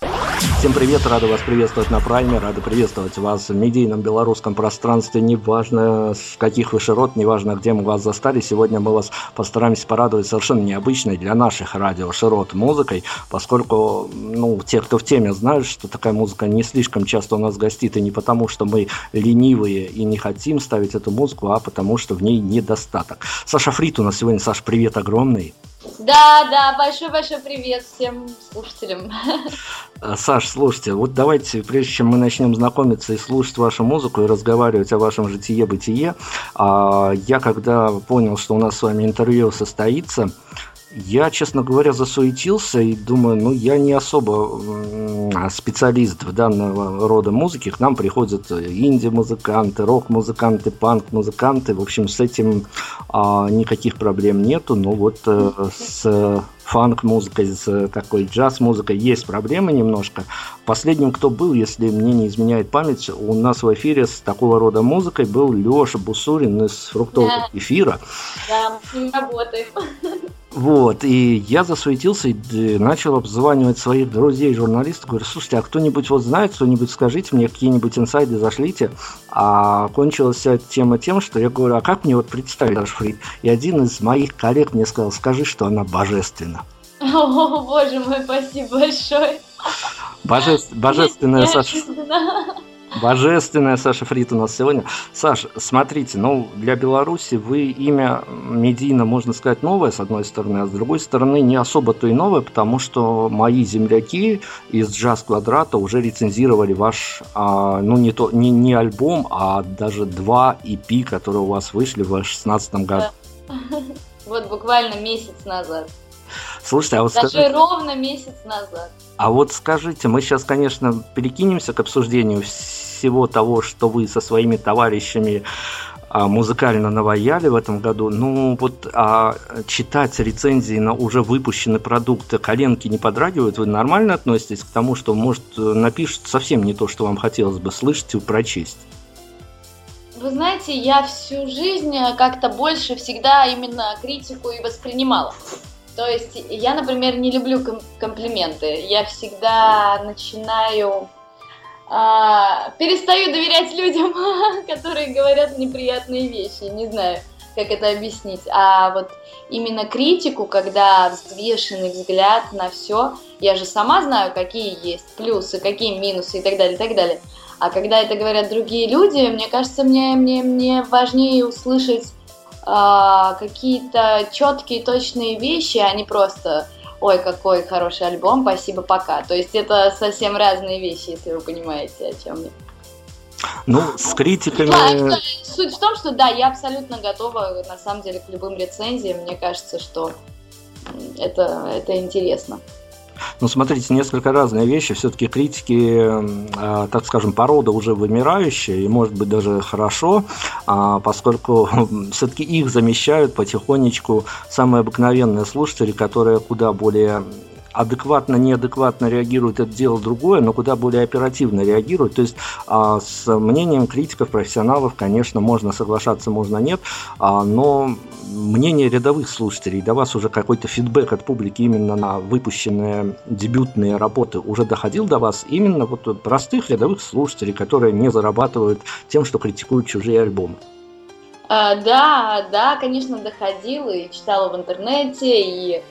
Всем привет, рада вас приветствовать на Прайме, рада приветствовать вас в медийном белорусском пространстве, неважно с каких вы широт, неважно где мы вас застали, сегодня мы вас постараемся порадовать совершенно необычной для наших радио широт музыкой, поскольку, ну, те, кто в теме знают, что такая музыка не слишком часто у нас гостит, и не потому, что мы ленивые и не хотим ставить эту музыку, а потому, что в ней недостаток. Саша Фрит у нас сегодня, Саш, привет огромный. Да, да, большой-большой привет всем слушателям. Э, Саш, слушайте, вот давайте, прежде чем мы начнем знакомиться и слушать вашу музыку и разговаривать о вашем житие-бытие, а, я когда понял, что у нас с вами интервью состоится, я, честно говоря, засуетился и думаю, ну, я не особо специалист в данного рода музыки. К нам приходят инди-музыканты, рок-музыканты, панк-музыканты. В общем, с этим а, никаких проблем нету. Но вот а, с фанк-музыкой, с такой джаз-музыкой есть проблемы немножко. Последним, кто был, если мне не изменяет память, у нас в эфире с такого рода музыкой был Леша Бусурин из фруктового да. эфира. Да, мы работаем. Вот, и я засуетился и начал обзванивать своих друзей, журналистов, говорю, слушайте, а кто-нибудь вот знает, кто-нибудь скажите мне, какие-нибудь инсайды зашлите. А кончилась вся тема тем, что я говорю, а как мне вот представить наш фрит? И один из моих коллег мне сказал, скажи, что она божественна. О, боже мой, спасибо большое. Божест... Божественная Саша. Божественная Саша Фрит у нас сегодня. Саш, смотрите, ну, для Беларуси вы имя медийно, можно сказать, новое, с одной стороны, а с другой стороны, не особо-то и новое, потому что мои земляки из джаз-квадрата уже рецензировали ваш, а, ну, не, то, не, не альбом, а даже два EP, которые у вас вышли в 2016 году. Вот буквально месяц назад. Слушайте, а вот Даже скажите... ровно месяц назад. А вот скажите, мы сейчас, конечно, перекинемся к обсуждению всего того, что вы со своими товарищами а, музыкально наваяли в этом году. Ну, вот а, читать рецензии на уже выпущенный продукт коленки не подрагивают? Вы нормально относитесь к тому, что, может, напишут совсем не то, что вам хотелось бы слышать и прочесть? Вы знаете, я всю жизнь как-то больше всегда именно критику и воспринимала. То есть я, например, не люблю комплименты. Я всегда начинаю а, перестаю доверять людям, которые говорят неприятные вещи. Не знаю, как это объяснить. А вот именно критику, когда взвешенный взгляд на все, я же сама знаю, какие есть плюсы, какие минусы и так далее, и так далее. А когда это говорят другие люди, мне кажется, мне, мне, мне важнее услышать а, какие-то четкие, точные вещи, а не просто ой, какой хороший альбом, спасибо, пока. То есть это совсем разные вещи, если вы понимаете, о чем я. Ну, с критиками... Да, суть в том, что да, я абсолютно готова, на самом деле, к любым рецензиям. Мне кажется, что это, это интересно. Ну, смотрите, несколько разные вещи. Все-таки критики, э, так скажем, порода уже вымирающая, и может быть даже хорошо, э, поскольку все-таки их замещают потихонечку самые обыкновенные слушатели, которые куда более адекватно, неадекватно реагирует, это дело другое, но куда более оперативно реагирует. То есть а, с мнением критиков, профессионалов, конечно, можно соглашаться, можно нет, а, но мнение рядовых слушателей, до вас уже какой-то фидбэк от публики именно на выпущенные дебютные работы уже доходил до вас именно вот простых рядовых слушателей, которые не зарабатывают тем, что критикуют чужие альбомы. А, да, да, конечно, доходил и читала в интернете, и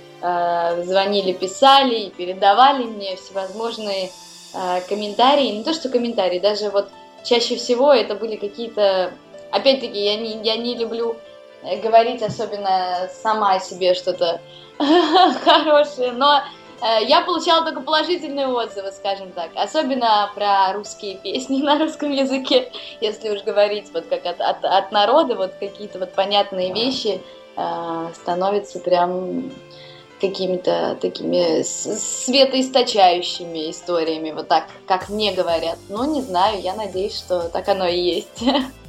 звонили, писали, и передавали мне всевозможные э, комментарии. Не то, что комментарии, даже вот чаще всего это были какие-то... Опять-таки, я не, я не люблю Э, говорить особенно сама о себе что-то хорошее, но э, я получала только положительные отзывы, скажем так, особенно про русские песни на русском языке, если уж говорить вот как от, от, от народа, вот какие-то вот понятные вещи э, становятся прям какими-то такими светоисточающими историями, вот так, как мне говорят. Ну, не знаю, я надеюсь, что так оно и есть.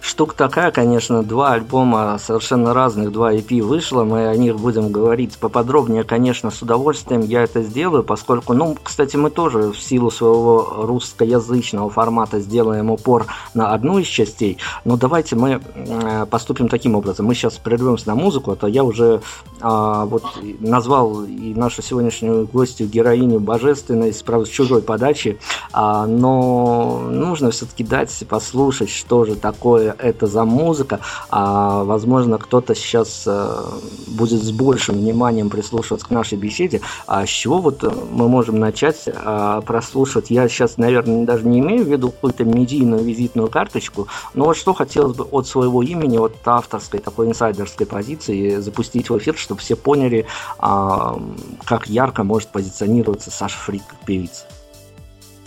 штука такая, конечно, два альбома совершенно разных, два EP вышло, мы о них будем говорить поподробнее, конечно, с удовольствием я это сделаю, поскольку, ну, кстати, мы тоже в силу своего русскоязычного формата сделаем упор на одну из частей, но давайте мы э, поступим таким образом. Мы сейчас прервемся на музыку, а то я уже а, вот назвал и нашу сегодняшнюю гостью героиню божественной, правда, с чужой подачи, а, но нужно все-таки дать послушать, что же такое это за музыка. А, возможно, кто-то сейчас а, будет с большим вниманием прислушиваться к нашей беседе. А с чего вот мы можем начать а, прослушивать? Я сейчас, наверное, даже не имею в виду какую-то медийную визитную карточку, но вот что хотелось бы от своего имени, от авторской такой инсайдерской позиции запустить в эфир, чтобы все поняли, а, как ярко может позиционироваться Саша Фрик как певица.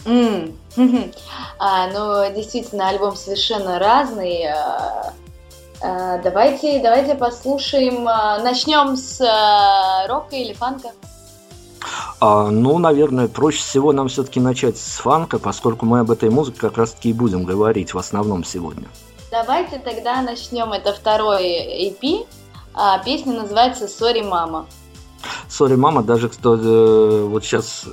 Mm. А, ну, действительно, альбом совершенно разный. А, а, давайте, давайте послушаем. Начнем с рока или фанка? А, ну, наверное, проще всего нам все-таки начать с фанка, поскольку мы об этой музыке как раз-таки и будем говорить в основном сегодня. Давайте тогда начнем. Это второй EP. А, песня называется «Sorry, мама». «Sorry, мама», даже кто э, вот сейчас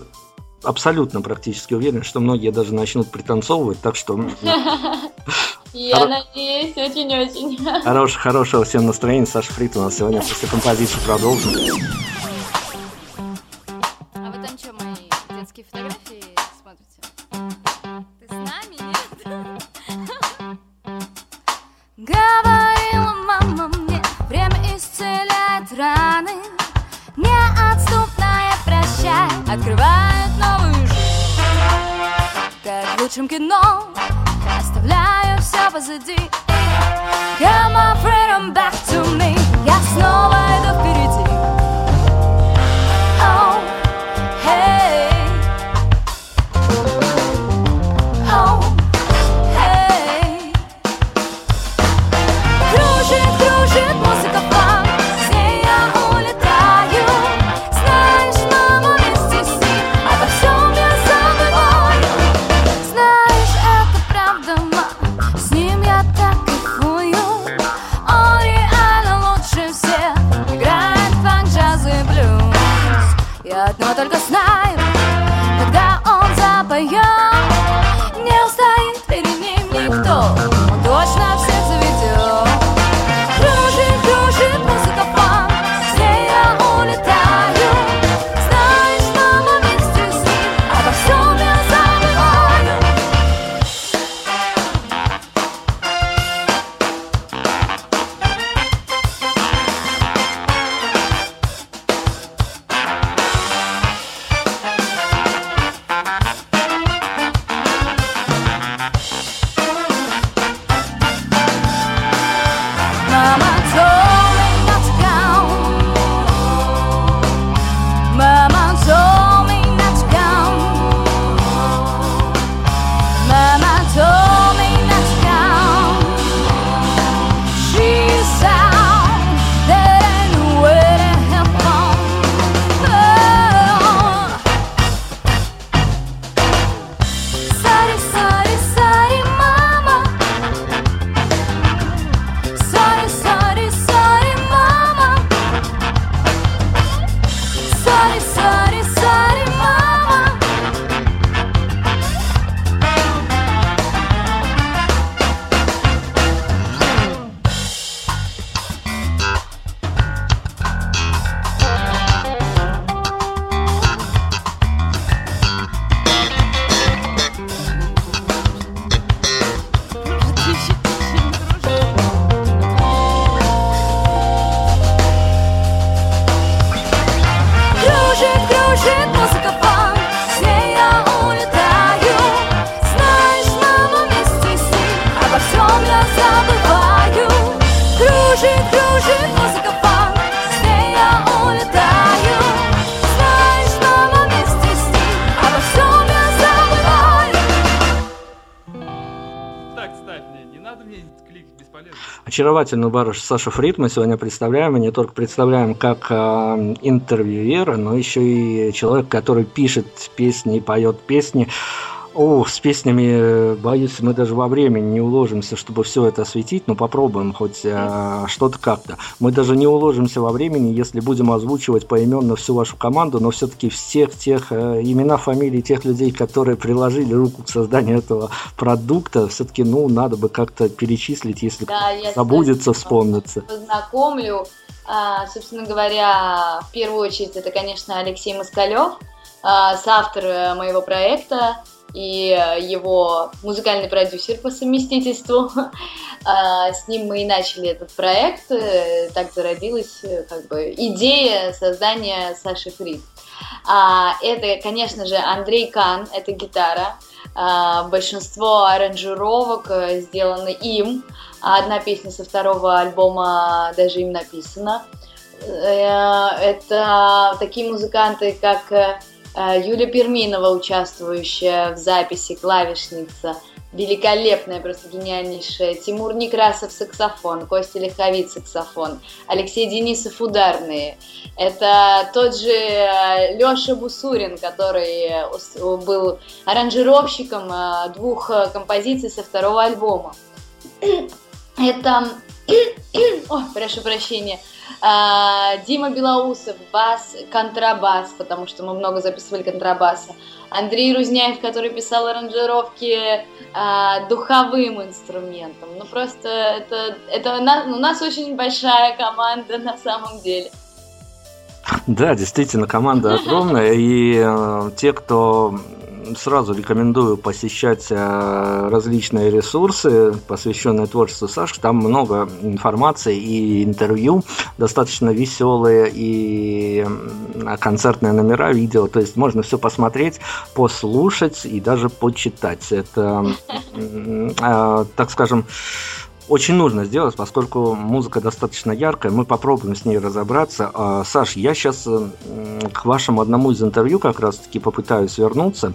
абсолютно практически уверен, что многие даже начнут пританцовывать, так что... Я надеюсь, очень-очень. Хорош, хорошего всем настроения. Саша Фрид у нас сегодня после композиции продолжим. А вы там что, мои детские фотографии смотрите? Ты с нами, нет? Говорила мама мне, время исцеляет раны, неотступная прощай, открывает. Лучшем кино, оставляю все позади. Очаровательную барыш Сашу Фрид мы сегодня представляем, и не только представляем как э, интервьюера, но еще и человек, который пишет песни и поет песни. О, с песнями, э, боюсь, мы даже во времени не уложимся, чтобы все это осветить, но попробуем хоть э, что-то как-то. Мы даже не уложимся во времени, если будем озвучивать поименно всю вашу команду, но все-таки всех тех э, имена, фамилии тех людей, которые приложили руку к созданию этого продукта, все-таки, ну, надо бы как-то перечислить, если Да, забудется, вспомнится. Познакомлю. А, собственно говоря, в первую очередь это, конечно, Алексей Москалев, а, соавтор э, моего проекта и э, его музыкальный продюсер по совместительству. А, С ним мы и начали этот проект. Э, Так зародилась э, как бы идея создания Саши Фрид. А, Это, конечно же, Андрей Кан, это гитара. А, Большинство аранжировок сделаны им. Одна песня со второго альбома даже им написана. Это такие музыканты, как Юля Перминова, участвующая в записи, клавишница, великолепная, просто гениальнейшая, Тимур Некрасов, саксофон, Костя Легковит, саксофон, Алексей Денисов, ударные. Это тот же Леша Бусурин, который э, был аранжировщиком э, двух э, композиций со второго альбома. Это... Ой, прошу прощения. А, Дима Белоусов, бас, контрабас, потому что мы много записывали контрабаса. Андрей Рузняев, который писал аранжировки а, духовым инструментом. Ну просто это, это на- у нас очень большая команда на самом деле. Да, действительно, команда огромная, и э, те, кто сразу рекомендую посещать э, различные ресурсы, посвященные творчеству Саши, там много информации и интервью, достаточно веселые, и концертные номера, видео, то есть можно все посмотреть, послушать и даже почитать. Это, э, так скажем, очень нужно сделать, поскольку музыка достаточно яркая. Мы попробуем с ней разобраться. А, Саш, я сейчас к вашему одному из интервью как раз-таки попытаюсь вернуться.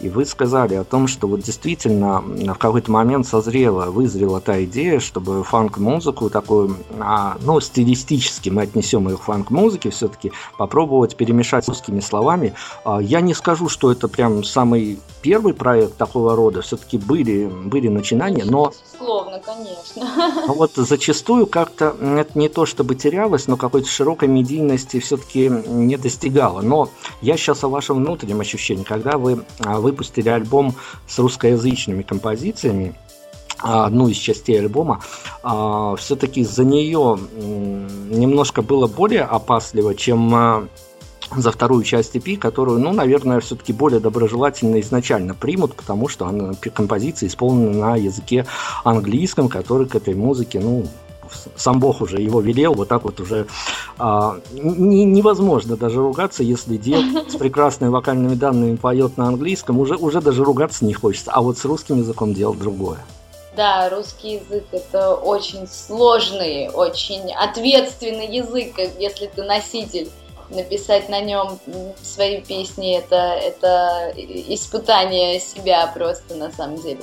И вы сказали о том, что вот действительно в какой-то момент созрела, вызрела та идея, чтобы фанк-музыку такую, а, ну, стилистически мы отнесем ее к фанк-музыке, все-таки попробовать перемешать русскими словами. А, Я не скажу, что это прям самый первый проект такого рода, все-таки были, были начинания, но Безусловно, конечно. Но вот зачастую как-то это не то чтобы терялось, но какой-то широкой медийности все-таки не достигало. Но я сейчас о вашем внутреннем ощущении, когда вы а, выпустили альбом с русскоязычными композициями, а, одну из частей альбома, все-таки за нее немножко было более опасливо, чем а, за вторую часть EP, которую, ну, наверное, все-таки более доброжелательно изначально примут, потому что она, композиция исполнена на языке английском, который к этой музыке, ну, сам Бог уже его велел, вот так вот уже а, не- невозможно даже ругаться, если дед с прекрасными вокальными данными поет на английском, уже, уже даже ругаться не хочется, а вот с русским языком дело другое. Да, русский язык это очень сложный, очень ответственный язык, э, если ты носитель. Написать на нем свои песни это, это испытание себя просто на самом деле.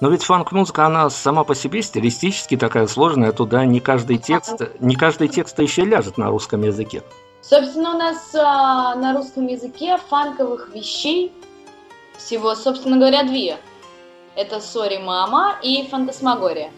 Но ведь фанк-музыка, она сама по себе стилистически такая сложная, туда не каждый текст, не каждый текст еще ляжет на русском языке. Собственно, у нас а, на русском языке фанковых вещей всего, собственно говоря, две. Это «Сори, мама» и «Фантасмагория».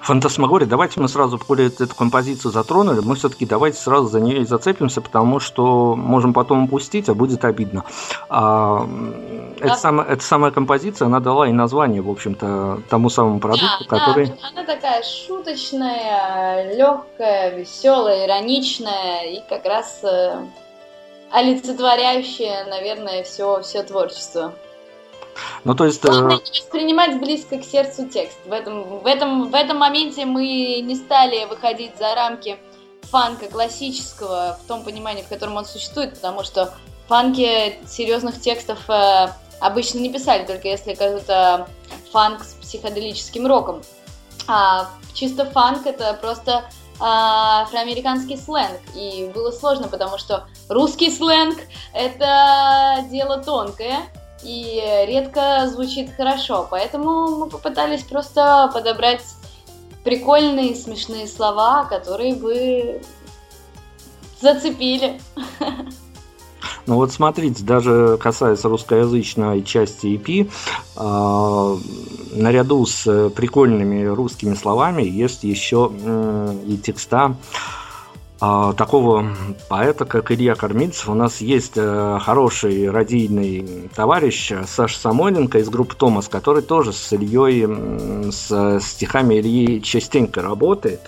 Фантасмагория, давайте мы сразу, коли эту композицию затронули, мы все-таки давайте сразу за нее и зацепимся, потому что можем потом упустить, а будет обидно. А, Да. эта, самая, эта самая композиция, она дала и название, в общем-то, тому самому продукту, Да, который... да, она такая шуточная, легкая, веселая, ироничная и как раз э, олицетворяющая, наверное, все, все творчество. Ну, то есть... э, Главное не воспринимать близко к сердцу текст. В этом, в, этом, в этом моменте мы не стали выходить за рамки фанка классического в том понимании, в котором он существует, потому что в фанке серьезных текстов э, обычно не писали, только если какой-то фанк с психоделическим роком. А чисто фанк это просто а, афроамериканский сленг. И было сложно, потому что русский сленг это дело тонкое и редко звучит хорошо. Поэтому мы попытались просто подобрать прикольные, смешные слова, которые бы зацепили. Ну вот смотрите, даже касаясь русскоязычной части EP, э, наряду с прикольными русскими словами есть еще э, и текста а, такого поэта, как Илья Кормильцев. У нас есть э, хороший радийный товарищ Саша Самойленко из группы Томас, который тоже с Ильей, с стихами Ильи частенько работает.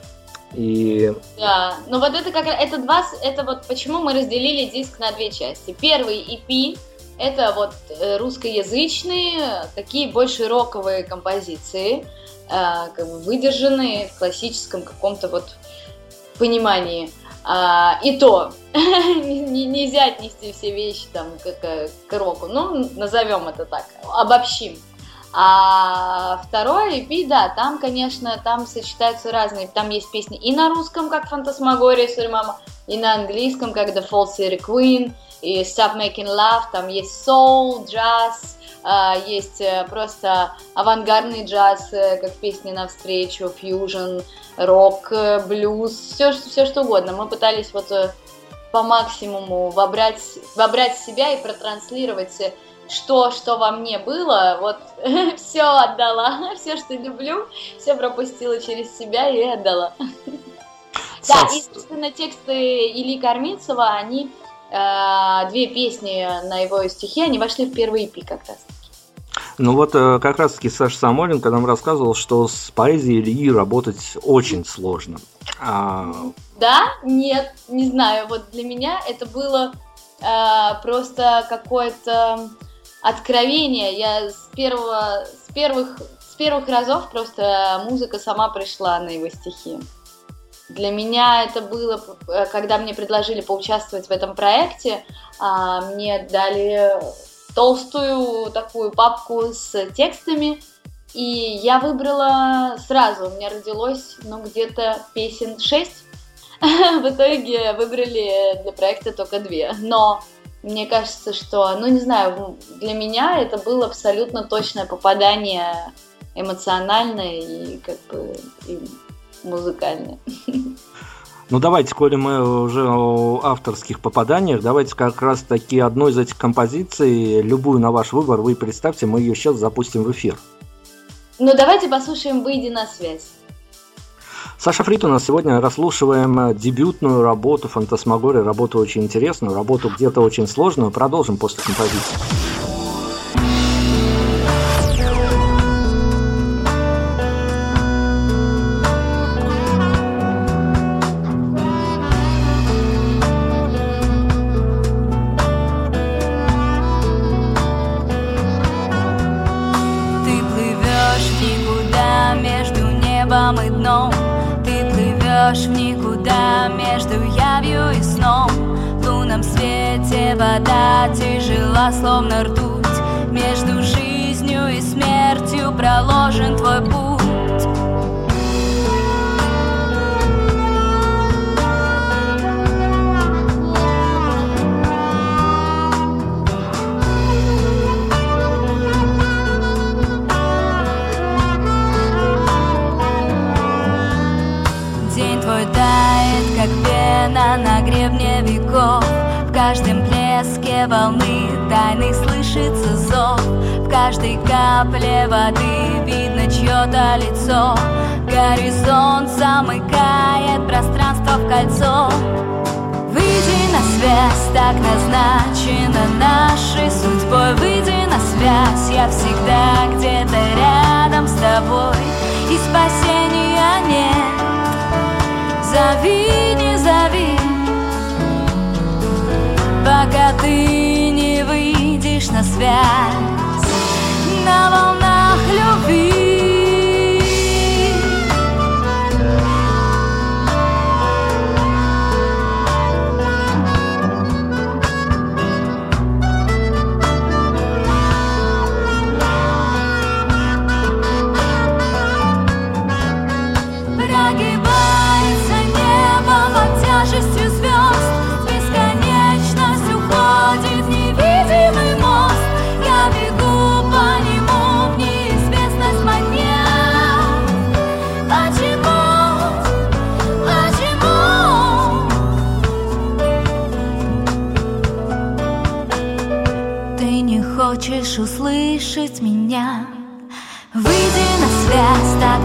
И... Да, но вот это как это два, это вот почему мы разделили диск на две части. Первый EP это вот э, русскоязычные, такие больше роковые композиции, э, как бы выдержанные в классическом каком-то вот понимании. А, и то нельзя отнести все вещи там к, к року. Ну, назовем это так, обобщим. А второй EP, да, там, конечно, там сочетаются разные. Там есть песни и на русском, как Фантасмагория Сурмама, и на английском, как The False City Queen, и Stop Making Love. Там есть soul, а, есть э, просто авангардный джаз, э, как песни навстречу, фьюжн, рок, э, блюз, все, все что угодно. Мы пытались вот по максимуму вобрать, вобрать себя и протранслировать что, что во мне было, вот все отдала, все, что люблю, все пропустила через себя и отдала. Да, и, собственно, тексты Ильи Кормицева, они, две песни на его стихи, они вошли в первый EP как раз. Ну вот э, как раз-таки Саша Самоленко нам рассказывал, что с поэзией Ильи работать очень сложно. А... Да? Нет, не знаю. Вот для меня это было э, просто какое-то откровение. Я с первого, с первых, с первых разов просто музыка сама пришла на его стихи. Для меня это было, э, когда мне предложили поучаствовать в этом проекте, а, мне дали толстую такую папку с текстами, и я выбрала сразу, у меня родилось, ну, где-то песен 6. В итоге выбрали для проекта только две. Но мне кажется, что, ну, не знаю, для меня это было абсолютно точное попадание эмоциональное и как бы музыкальное. Ну давайте, коли мы уже о авторских попаданиях, давайте как раз таки одну из этих композиций, любую на ваш выбор, вы представьте, мы ее сейчас запустим в эфир. Ну давайте послушаем «Выйди на связь». Саша Фрит у нас сегодня расслушиваем дебютную работу Фантасмагория, работу очень интересную, работу где-то очень сложную. Продолжим после композиции. Капле воды видно чье-то лицо. Горизонт замыкает пространство в кольцо. Выйди на связь, так назначено нашей судьбой. Выйди на связь, я всегда где-то рядом с тобой. И спасения нет. Зови, не зови. Пока ты не выйдешь на связь На волнах любви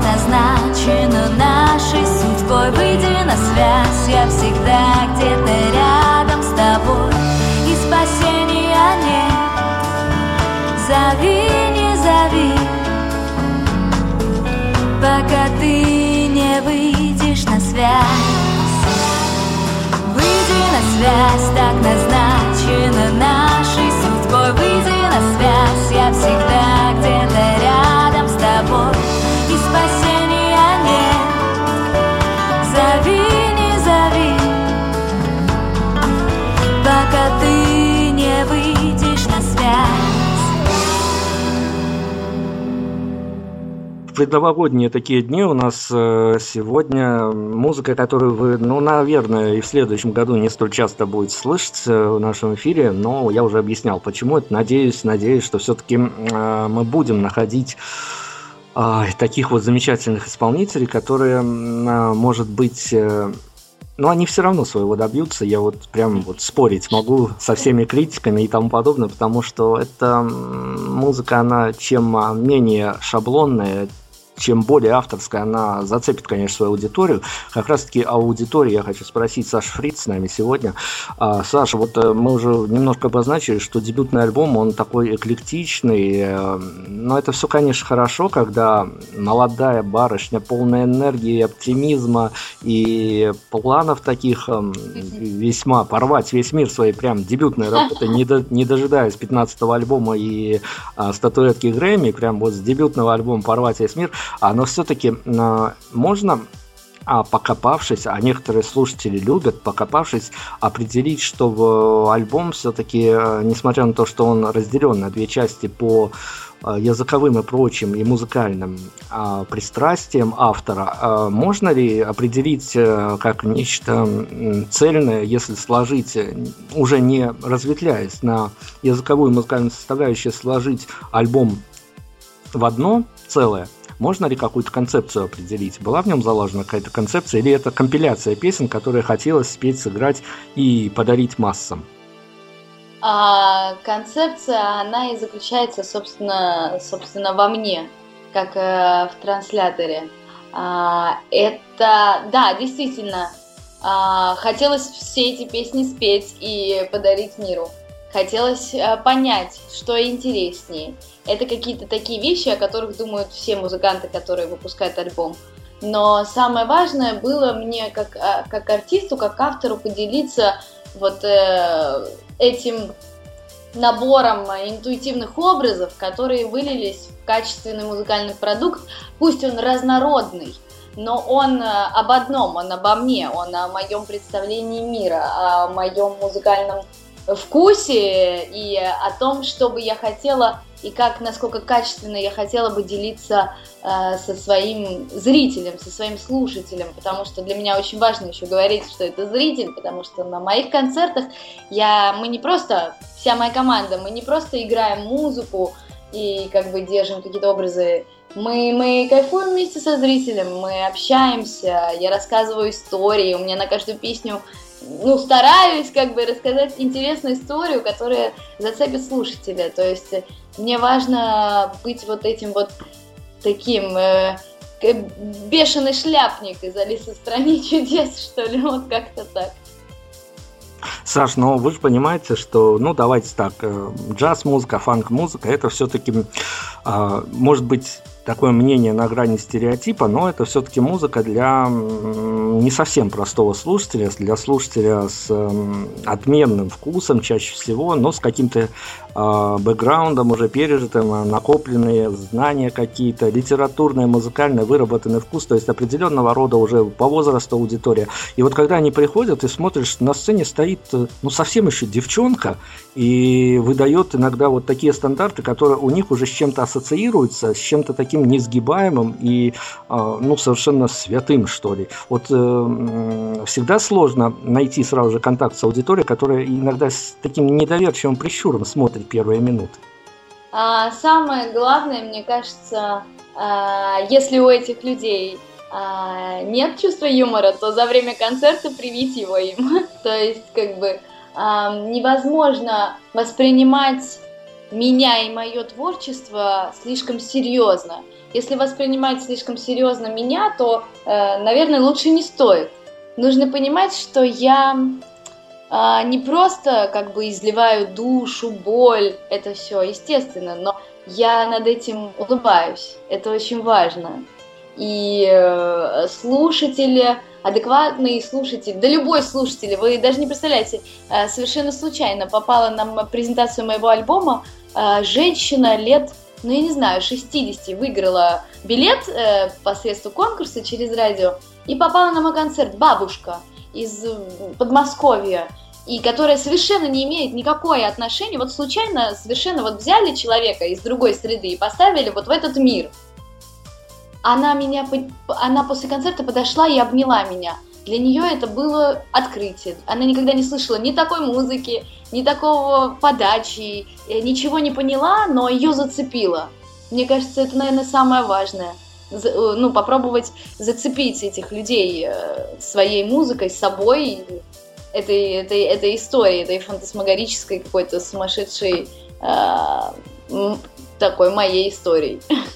назначено. Нашей судьбой Выйди на связь, я всегда где-то рядом с тобой. И спасения нет. Зови, не зови. Пока ты не выйдешь на связь. Выйди на связь, так назначено. Нашей судьбой Выйди на связь, я всегда предновогодние такие дни у нас э, сегодня музыка, которую вы, ну, наверное, и в следующем году не столь часто будете слышать э, в нашем эфире, но я уже объяснял, почему это. Надеюсь, надеюсь, что все-таки э, мы будем находить э, таких вот замечательных исполнителей, которые, может быть, но они все равно своего добьются. Я вот прям вот спорить могу со всеми критиками и тому подобное, потому что эта музыка, она чем а, менее шаблонная, чем более авторская, она зацепит, конечно, свою аудиторию. Как раз-таки аудитории я хочу спросить Саша Фриц с нами сегодня. А, Саша, вот э, мы уже немножко обозначили, что дебютный альбом, он такой эклектичный, э, но это все, конечно, хорошо, когда молодая барышня, полная энергии, оптимизма и планов таких э, весьма порвать весь мир своей прям дебютной работой, не, до- не дожидаясь 15-го альбома и а, статуэтки Грэмми, прям вот с дебютного альбома порвать весь мир, но все-таки можно а покопавшись, а некоторые слушатели любят, покопавшись, определить, что в альбом все-таки, несмотря на то, что он разделен на две части по э, языковым и прочим и музыкальным а, пристрастиям автора, а можно ли определить э, как нечто цельное, если сложить, э, уже не разветвляясь на языковую и музыкальную составляющую, сложить альбом в одно целое, можно ли какую-то концепцию определить? Была в нем заложена какая-то концепция или это компиляция песен, которые хотелось спеть, сыграть и подарить массам? А концепция, она и заключается, собственно, собственно во мне, как э, в трансляторе. А, это, да, действительно, а, хотелось все эти песни спеть и подарить миру. Хотелось э, понять, что интереснее. Это какие-то такие вещи, о которых думают все музыканты, которые выпускают альбом. Но самое важное было мне как, а, как артисту, как автору поделиться вот э, этим набором интуитивных образов, которые вылились в качественный музыкальный продукт. Пусть он разнородный, но он э, об одном, он обо мне, он о моем представлении мира, о моем музыкальном вкусе и о том, что бы я хотела и как, насколько качественно я хотела бы делиться э, со своим зрителем, со своим слушателем, потому что для меня очень важно еще говорить, что это зритель, потому что на моих концертах я, мы не просто, вся моя команда, мы не просто играем музыку и как бы держим какие-то образы. Мы, мы кайфуем вместе со зрителем, мы общаемся, я рассказываю истории, у меня на каждую песню ну, стараюсь как бы рассказать интересную историю, которая зацепит слушателя. То есть мне важно быть вот этим вот таким э, бешеный шляпник из Алисы в стране чудес, что ли, вот как-то так. Саш, но вы же понимаете, что, ну, давайте так, э, джаз-музыка, фанк-музыка, это все-таки, э, может быть, такое мнение на грани стереотипа, но это все-таки музыка для не совсем простого слушателя, для слушателя с отменным вкусом чаще всего, но с каким-то бэкграундом уже пережитым, накопленные знания какие-то, литературный, музыкальный, выработанный вкус, то есть определенного рода уже по возрасту аудитория. И вот когда они приходят и смотришь, на сцене стоит, ну, совсем еще девчонка, и выдает иногда вот такие стандарты, которые у них уже с чем-то ассоциируются, с чем-то таким несгибаемым и, ну, совершенно святым, что ли. Вот э, всегда сложно найти сразу же контакт с аудиторией, которая иногда с таким недоверчивым прищуром смотрит первые минуты. А, самое главное, мне кажется, а, если у этих людей а, нет чувства юмора, то за время концерта привить его им. то есть, как бы, невозможно воспринимать меня и мое творчество слишком серьезно. Если воспринимать слишком серьезно меня, то, э, наверное, лучше не стоит. Нужно понимать, что я э, не просто как бы изливаю душу, боль, это все естественно, но я над этим улыбаюсь. Это очень важно. И э, слушатели, адекватные слушатели, да любой слушатель, вы даже не представляете, э, совершенно случайно попала на презентацию моего альбома э, женщина лет, ну я не знаю, 60, выиграла билет э, посредством конкурса через радио и попала на мой концерт бабушка из Подмосковья и которая совершенно не имеет никакое отношения, вот случайно совершенно вот взяли человека из другой среды и поставили вот в этот мир. Она меня, она после концерта подошла и обняла меня. Для нее это было открытие. Она никогда не слышала ни такой музыки, ни такого подачи, ничего не поняла, но ее зацепило. Мне кажется, это, наверное, самое важное. Э, ну, попробовать зацепить этих людей э, своей музыкой, собой, этой, этой, этой истории, этой фантасмагорической какой-то сумасшедшей э, такой моей историей.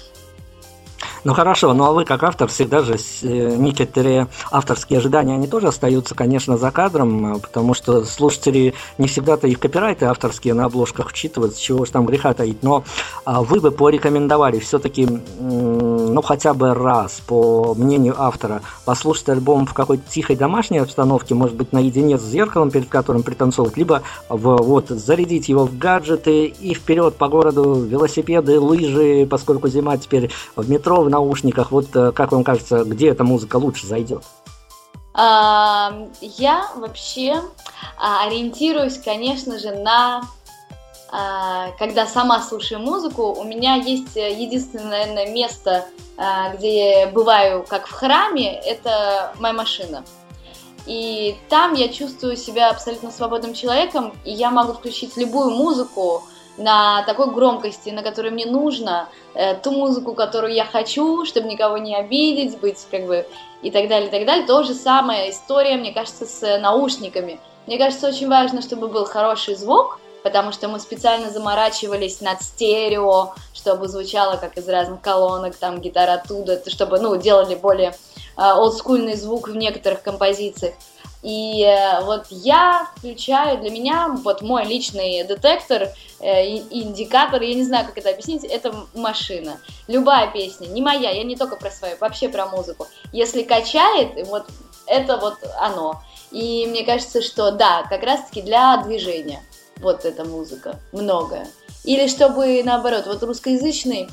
Ну хорошо, ну а вы как автор всегда же э, некоторые авторские ожидания, они тоже остаются, конечно, за кадром, э, потому что слушатели не всегда-то их копирайты авторские на обложках вчитывают, с чего же там греха таить, но а, вы бы порекомендовали все-таки, ну хотя бы раз, по мнению автора, послушать альбом в какой-то тихой домашней обстановке, может быть, наедине с зеркалом, перед которым пританцовывать, либо в, вот зарядить его в гаджеты и вперед по городу велосипеды, лыжи, поскольку зима теперь в метро, в наушниках. Вот э, как вам кажется, где эта музыка лучше зайдет? Я вообще а, ориентируюсь, конечно же, на а, когда сама слушаю музыку, у меня есть единственное, наверное, место, а, где я бываю как в храме, это моя машина. И там я чувствую себя абсолютно свободным человеком, и я могу включить любую музыку, на такой громкости, на которой мне нужно, э, ту музыку, которую я хочу, чтобы никого не обидеть, быть как бы и так далее, и так далее. То же самое история, мне кажется, с наушниками. Мне кажется, очень важно, чтобы был хороший звук, потому что мы специально заморачивались над стерео, чтобы звучало как из разных колонок, там гитара оттуда, чтобы, ну, делали более э, олдскульный звук в некоторых композициях. И э, вот я включаю, для меня вот мой личный детектор, э, индикатор, я не знаю, как это объяснить, это машина. Любая песня, не моя, я не только про свою, вообще про музыку. Если качает, вот это вот оно. И мне кажется, что да, как раз-таки для движения вот эта музыка, многое. Или чтобы наоборот, вот русскоязычный,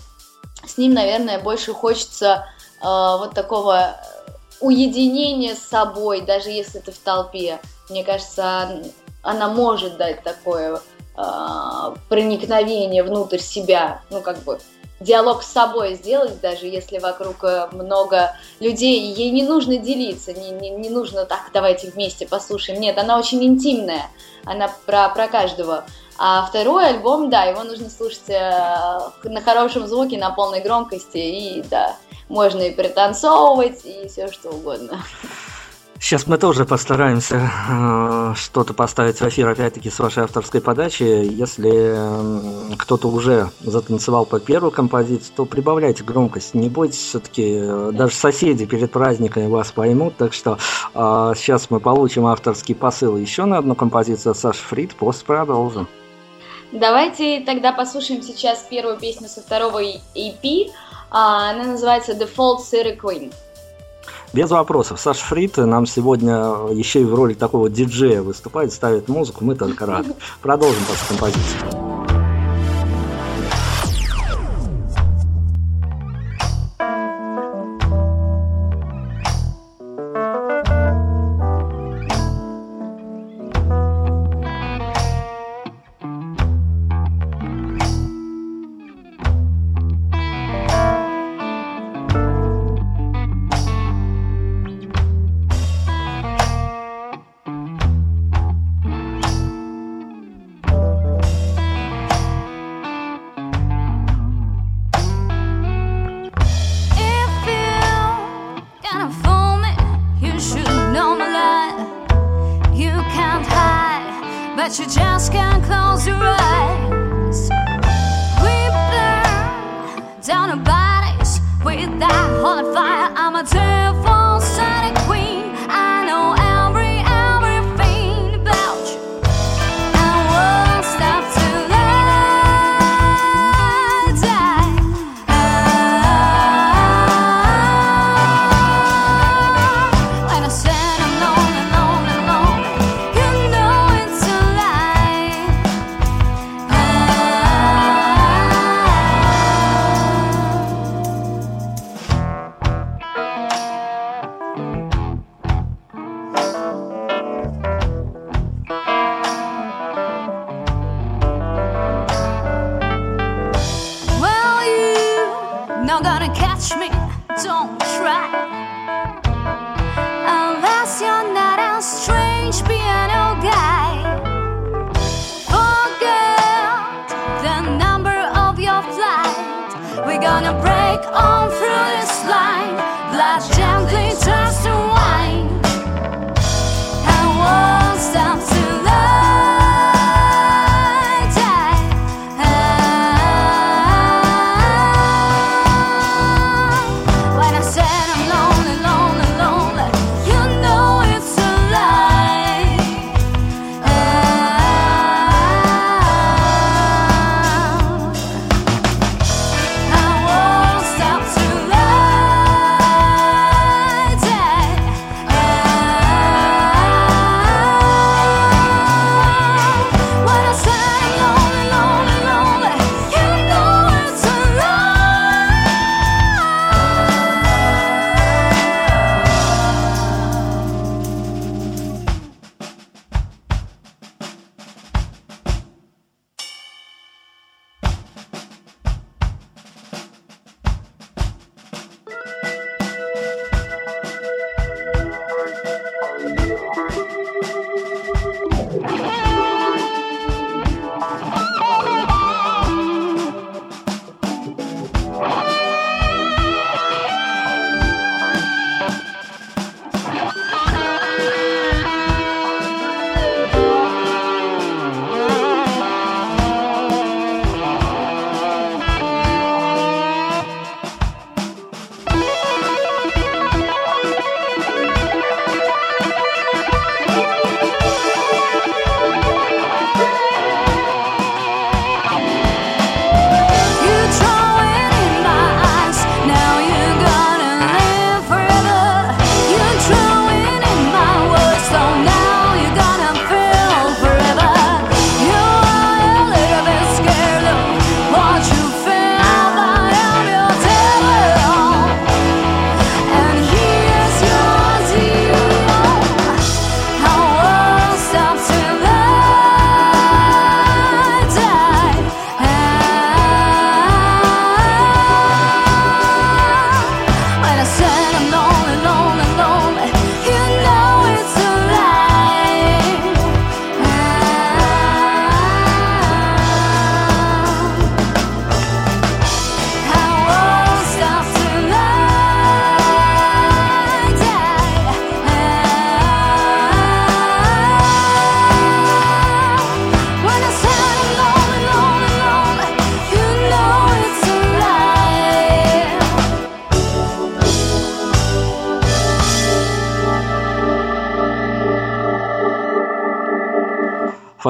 с ним, наверное, больше хочется э, вот такого уединение с собой, даже если ты в толпе. Мне кажется, она может дать такое э, проникновение внутрь себя, ну как бы диалог с собой сделать, даже если вокруг э, много людей, ей не нужно делиться, не, не, не нужно так, давайте вместе послушаем. Нет, она очень интимная, она про, про каждого. А второй альбом, да, его нужно слушать э, на хорошем звуке, на полной громкости, и да, можно и пританцовывать, и все что угодно. Сейчас мы тоже постараемся э, что-то поставить в эфир, опять-таки, с вашей авторской подачи. Если э, кто-то уже затанцевал по первую композицию, то прибавляйте громкость. Не бойтесь, все-таки э, даже соседи перед праздниками вас поймут. Так что э, сейчас мы получим авторский посыл еще на одну композицию Саши Фрид, после продолжим. Давайте тогда послушаем сейчас первую песню со второго EP. А, она называется Default City Queen. Без вопросов. Саш Фрид нам сегодня еще и в роли такого диджея выступает, ставит музыку, мы только рады. Продолжим после композиции.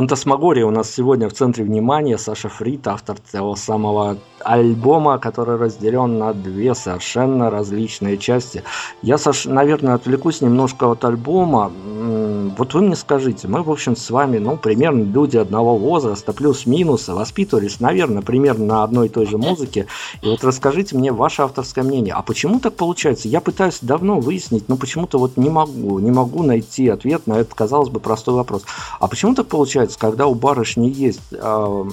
Фантасмагория у нас сегодня в центре внимания. Саша Фрид, автор того самого альбома, который разделен на две совершенно различные части. Я, Саш, наверное, отвлекусь немножко от альбома. Вот вы мне скажите, мы, в общем, с вами, ну, примерно люди одного возраста, плюс-минус, воспитывались, наверное, примерно на одной и той же музыке. И вот расскажите мне ваше авторское мнение. А почему так получается? Я пытаюсь давно выяснить, но почему-то вот не могу, не могу найти ответ на этот, казалось бы, простой вопрос. А почему так получается, когда у барышни есть э,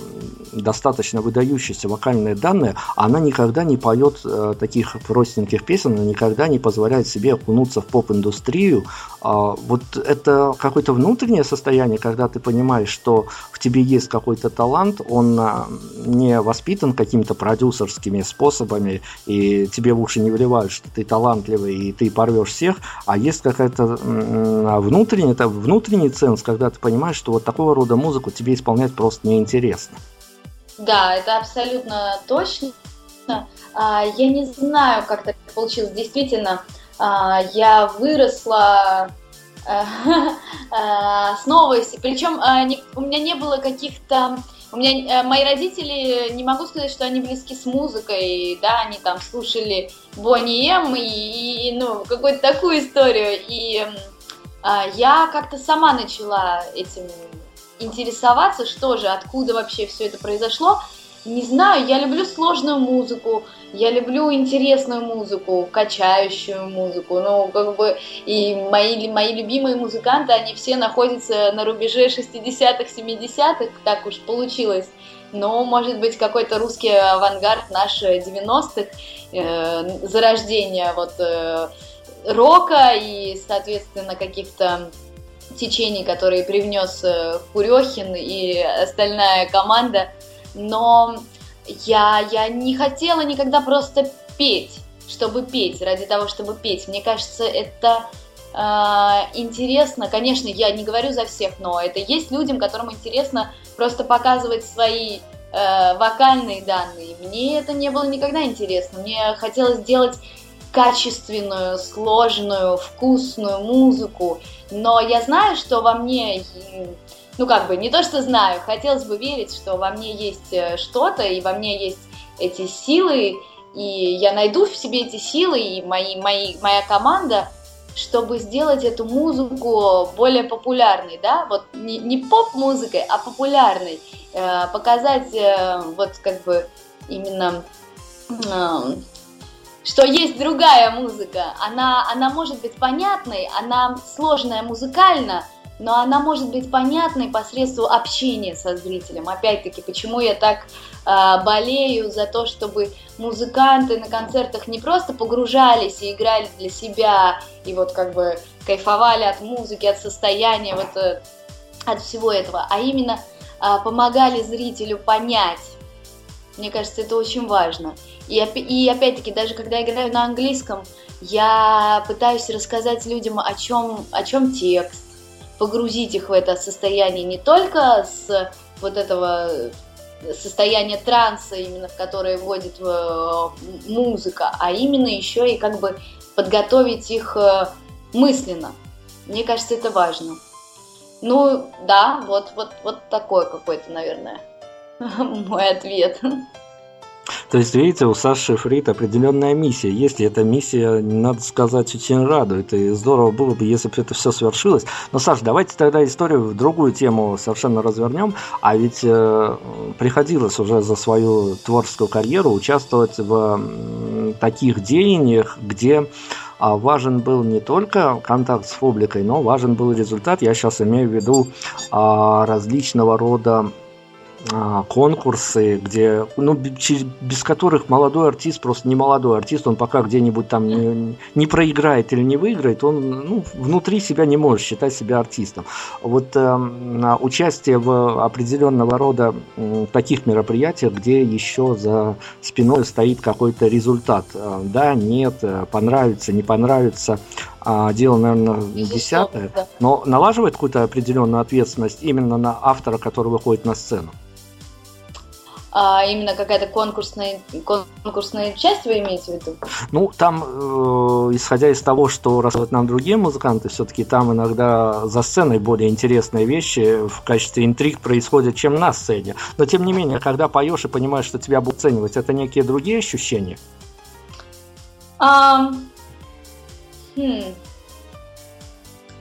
достаточно выдающиеся вокальные данные, она никогда не поет э, таких простеньких песен, она никогда не позволяет себе окунуться в поп-индустрию. А, вот это какое-то внутреннее состояние, когда ты понимаешь, что в тебе есть какой-то талант, он а, не воспитан какими-то продюсерскими способами, и тебе в уши не вливают, что ты талантливый и ты порвешь всех, а есть какая-то м, внутренняя, это внутренний ценз, когда ты понимаешь, что вот такого рода музыку тебе исполнять просто неинтересно. Да, это абсолютно точно. а, я не знаю, как так получилось. Действительно, а, я выросла а, а, с новостью. Причем не- у меня не было каких-то... У меня э, мои родители, не могу сказать, что они близки с музыкой, да, они там слушали Бонни М и, и, ну, какую-то такую историю. И я как-то сама начала этим интересоваться, что же, откуда вообще все это произошло. Не знаю, я люблю сложную музыку, я люблю интересную музыку, качающую музыку, ну, как бы, и мои, мои любимые музыканты, они все находятся на рубеже 60-х, 70-х, так уж получилось. Но, может быть, какой-то русский авангард наш 90-х, э, зарождение вот э, рока и, соответственно, каких-то течений, которые привнес э, Курехин и остальная команда. Но я, я не хотела никогда просто петь, чтобы петь, ради того, чтобы петь. Мне кажется, это э, интересно. Конечно, я не говорю за всех, но это есть людям, которым интересно просто показывать свои э, вокальные данные. Мне это не было никогда интересно. Мне хотелось сделать качественную, сложную, вкусную музыку. Но я знаю, что во мне, ну как бы, не то что знаю, хотелось бы верить, что во мне есть э, что-то, и во мне есть эти силы, и я найду в себе эти силы, и мои, мои, моя команда, чтобы сделать эту музыку более популярной, да, вот не, не поп-музыкой, а популярной, Э, показать э, вот как бы именно э, что есть другая музыка. Она, она может быть понятной, она сложная музыкально, но она может быть понятной посредством общения со зрителем. Опять-таки, почему я так э, болею за то, чтобы музыканты на концертах не просто погружались и играли для себя, и вот как бы кайфовали от музыки, от состояния, вот э, от всего этого, а именно э, помогали зрителю понять. Мне кажется, это очень важно. И, и опять-таки, даже когда я играю на английском, я пытаюсь рассказать людям, о чем, о чем текст, погрузить их в это состояние не только с вот этого состояния транса, именно в которое вводит э, музыка, а именно еще и как бы подготовить их э, мысленно. Мне кажется, это важно. Ну, да, вот, вот, вот такой какой-то, наверное, мой ответ. То есть, видите, у Саши Фрид определенная миссия. Если эта миссия, надо сказать, очень радует. И здорово было бы, если бы это все свершилось. Но, Саш, давайте тогда историю в другую тему совершенно развернем. А ведь э, приходилось уже за свою творческую карьеру участвовать в м, таких деяниях, где а, важен был не только контакт с публикой, но важен был результат. Я сейчас имею в виду а, различного рода конкурсы, где, ну, без которых молодой артист, просто не молодой артист, он пока где-нибудь там не, не проиграет или не выиграет, он ну, внутри себя не может считать себя артистом. Вот а, участие в определенного рода м, таких мероприятиях, где еще за спиной стоит какой-то результат. Э, Да, нет, э, понравится, не понравится, а, дело, наверное, десятое. Но налаживает какую-то определенную ответственность именно на автора, который выходит на сцену. А именно какая-то конкурсная, конкурсная часть вы имеете в виду? Ну, там, э, исходя из того, что рассказывают нам другие музыканты, все-таки там иногда за сценой более интересные вещи в качестве интриг происходят, чем на сцене. Но, тем не менее, когда поешь и понимаешь, что тебя будут оценивать, это некие другие ощущения. А, хм.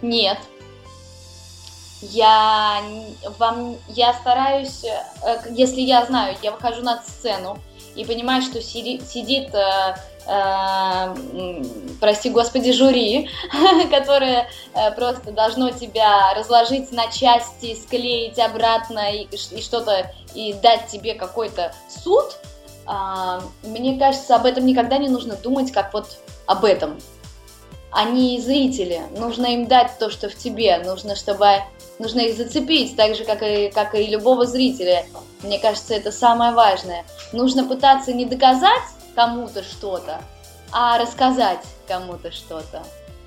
Нет. Я вам, я стараюсь, э, если я знаю, я выхожу на сцену и понимаю, что сиди- сидит, э, э, прости господи, жюри, которое э, просто должно тебя разложить на части, склеить обратно и, и что-то и дать тебе какой-то суд. А, мне кажется, об этом никогда не нужно думать, как вот об этом. Они зрители, нужно им дать то, что в тебе, нужно, чтобы нужно их зацепить, так же, как и, как и любого зрителя. Мне кажется, это самое важное. Нужно пытаться не доказать кому-то что-то, а рассказать кому-то что-то.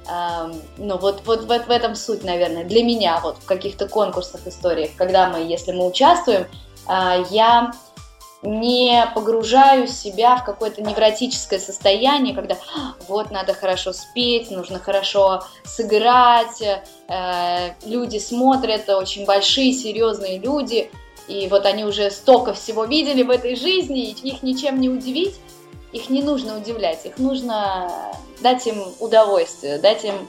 Ам, ну, вот, вот, вот в этом суть, наверное, для меня, вот в каких-то конкурсах, историях, когда мы, если мы участвуем, а, я не погружаю себя в какое-то невротическое состояние, когда «А, вот надо хорошо спеть, нужно хорошо сыграть, э, люди смотрят, очень большие, серьезные люди, и вот они уже столько всего видели в этой жизни, и их ничем не удивить, их не нужно удивлять, их нужно дать им удовольствие, дать им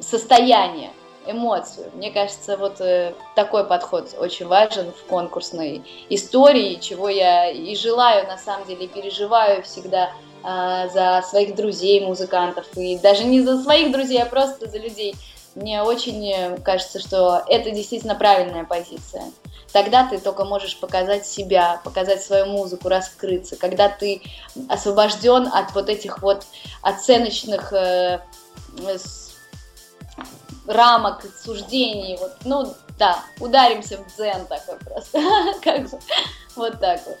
состояние эмоцию. Мне кажется, вот э, такой подход очень важен в конкурсной истории, чего я и желаю, на самом деле, переживаю всегда э, за своих друзей, музыкантов, и даже не за своих друзей, а просто за людей. Мне очень э, кажется, что это действительно правильная позиция. Тогда ты только можешь показать себя, показать свою музыку, раскрыться. Когда ты освобожден от вот этих вот оценочных э, рамок, суждений, вот, ну, да, ударимся в дзен такой просто, как вот так вот.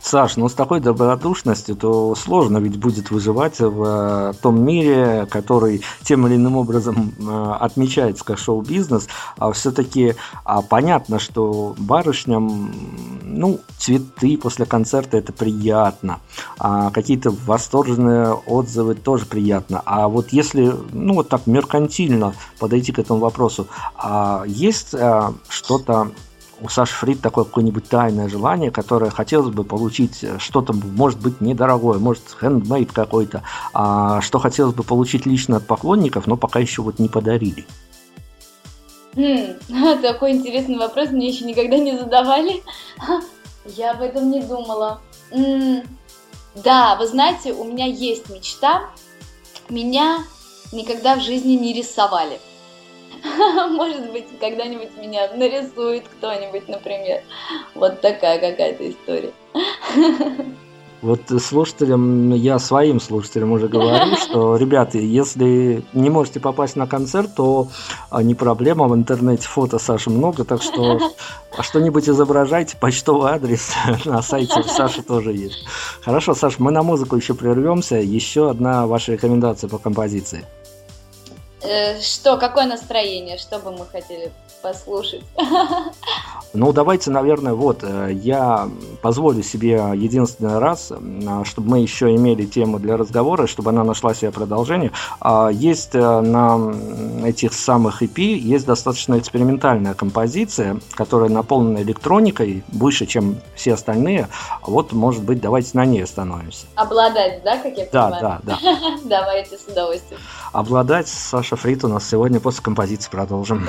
Саш, ну с такой добродушностью, то сложно ведь будет выживать в э, том мире, который тем или иным образом э, отмечается как шоу-бизнес. А все-таки а, понятно, что барышням, ну, цветы после концерта это приятно. А какие-то восторженные отзывы тоже приятно. А вот если, ну, вот так меркантильно подойти к этому вопросу, а есть а, что-то у Саши Фрид такое какое-нибудь тайное желание, которое хотелось бы получить э, что-то, может быть, недорогое, может, хендмейд какой-то, а что хотелось бы получить лично от поклонников, но пока еще вот не подарили. Хм, такой интересный вопрос мне еще никогда не задавали. Я об этом не думала. Да, вы знаете, у меня есть мечта. Меня никогда в жизни не рисовали. Может быть, когда-нибудь меня нарисует кто-нибудь, например. Вот такая какая-то история. Вот слушателям, я своим слушателям уже говорю, что, ребята, если не можете попасть на концерт, то а, не проблема, в интернете фото Саши много, так что что-нибудь изображайте, почтовый адрес на сайте Саши тоже есть. Хорошо, Саш, мы на музыку еще прервемся. Еще одна ваша рекомендация по композиции. Э, что, какое настроение? Что бы мы хотели послушать? Ну, давайте, наверное, вот, э, я позволю себе единственный раз, э, чтобы мы еще имели тему для разговора, чтобы она нашла себе продолжение. А, есть на этих самых EP, есть достаточно экспериментальная композиция, которая наполнена электроникой, выше, чем все остальные. Вот, может быть, давайте на ней остановимся. Обладать, да, как я понимаю? Да, да, да. Давайте с удовольствием. Обладать, Саша Фрид у нас сегодня после композиции продолжим.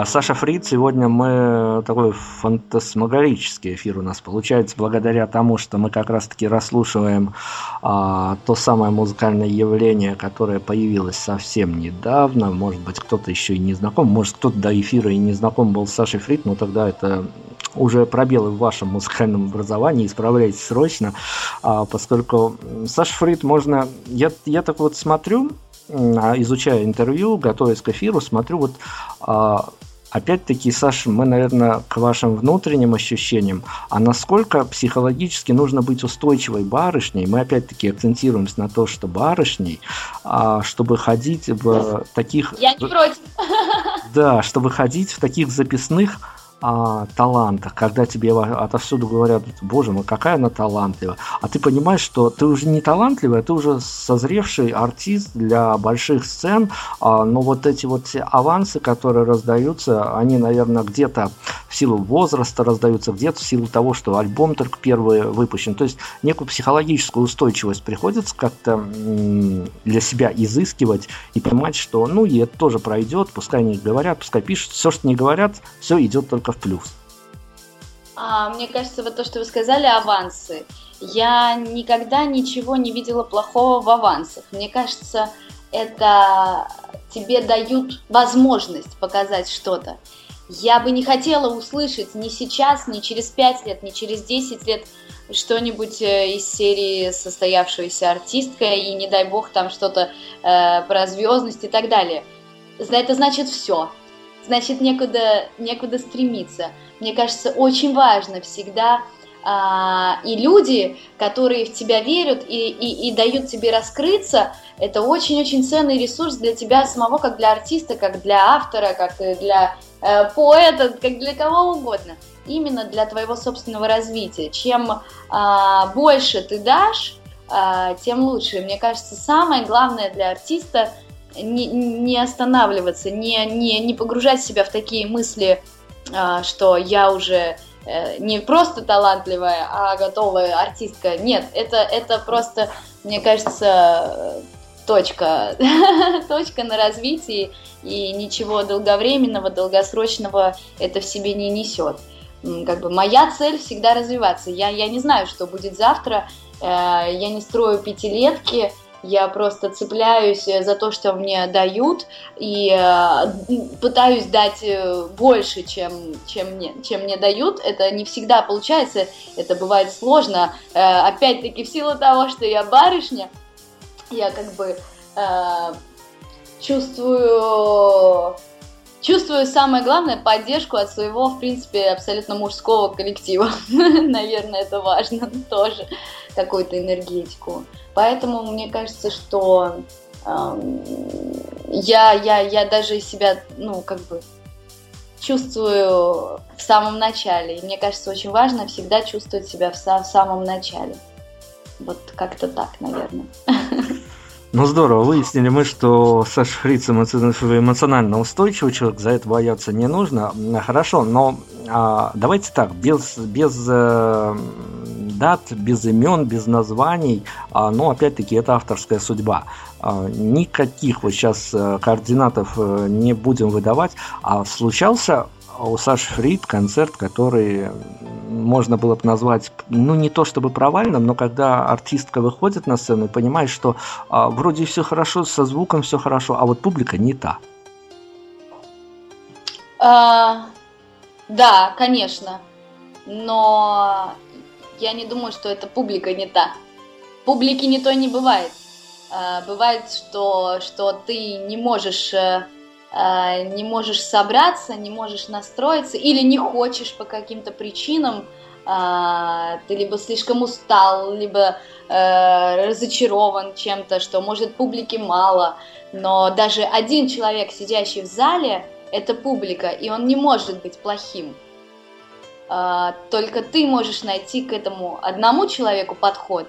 А Саша Фрид, сегодня мы такой фантасмагорический эфир у нас получается, благодаря тому, что мы как раз-таки расслушиваем а, то самое музыкальное явление, которое появилось совсем недавно. Может быть, кто-то еще и не знаком, может, кто-то до эфира и не знаком был с Сашей Фрид, но тогда это уже пробелы в вашем музыкальном образовании, исправляйте срочно, а, поскольку Саша Фрид можно... Я, я так вот смотрю, а, изучая интервью, готовясь к эфиру, смотрю вот а, Опять-таки, Саша, мы, наверное, к вашим внутренним ощущениям, а насколько психологически нужно быть устойчивой барышней, мы опять-таки акцентируемся на то, что барышней, а, чтобы ходить в таких... Я не против. Да, чтобы ходить в таких записных о талантах, когда тебе отовсюду говорят, боже мой, какая она талантлива, а ты понимаешь, что ты уже не талантливый, а ты уже созревший артист для больших сцен, а, но вот эти вот все авансы, которые раздаются, они, наверное, где-то в силу возраста раздаются, где-то в силу того, что альбом только первый выпущен, то есть некую психологическую устойчивость приходится как-то для себя изыскивать и понимать, что ну и это тоже пройдет, пускай они говорят, пускай пишут, все, что не говорят, все идет только в плюс. А, мне кажется, вот то, что вы сказали, авансы. Я никогда ничего не видела плохого в авансах. Мне кажется, это тебе дают возможность показать что-то. Я бы не хотела услышать ни сейчас, ни через 5 лет, ни через 10 лет что-нибудь э, из серии состоявшаяся артистка, и не дай бог там что-то э, про звездность и так далее. Это значит все значит некуда, некуда стремиться. Мне кажется, очень важно всегда а, и люди, которые в тебя верят и, и, и дают тебе раскрыться, это очень-очень ценный ресурс для тебя самого, как для артиста, как для автора, как для э, поэта, как для кого угодно. Именно для твоего собственного развития. Чем а, больше ты дашь, а, тем лучше. Мне кажется, самое главное для артиста не, не останавливаться, не, не, не погружать себя в такие мысли, а, что я уже э, не просто талантливая, а готовая артистка. Нет, это, это просто, мне кажется, точка, точка на развитии, и ничего долговременного, долгосрочного это в себе не несет. Как бы моя цель всегда развиваться. Я, я не знаю, что будет завтра, э, я не строю пятилетки, я просто цепляюсь э, за то, что мне дают, и э, пытаюсь дать э, больше, чем, чем, мне, чем мне дают. Это не всегда получается, это бывает сложно. Опять-таки, в силу того, что я барышня, я как бы э, чувствую чувствую самое главное поддержку от своего, в принципе, абсолютно мужского коллектива. Наверное, это важно тоже, какую-то энергетику. Поэтому мне кажется, что э, я, я, я даже себя, ну, как бы чувствую в самом начале. И мне кажется, очень важно всегда чувствовать себя в, в самом начале. Вот как-то так, наверное. Ну здорово, выяснили мы, что Саша Фриц эмоционально устойчивый человек, за это бояться не нужно. Хорошо, но а, давайте так, без, без э, дат, без имен, без названий, а, но опять-таки это авторская судьба. А, никаких вот сейчас э, координатов э, не будем выдавать. А случался у Саши Фрид концерт, который можно было бы назвать, ну не то чтобы провальным, но когда артистка выходит на сцену и понимает, что а, вроде все хорошо, со звуком все хорошо, а вот публика не та. А, да, конечно, но я не думаю, что эта публика не та. Публики не то не бывает. А, бывает, что, что ты не можешь Э, не можешь собраться, не можешь настроиться или не хочешь по каким-то причинам, э, ты либо слишком устал, либо э, разочарован чем-то, что может публики мало, но даже один человек, сидящий в зале, это публика, и он не может быть плохим. Только ты можешь найти к этому одному человеку подход,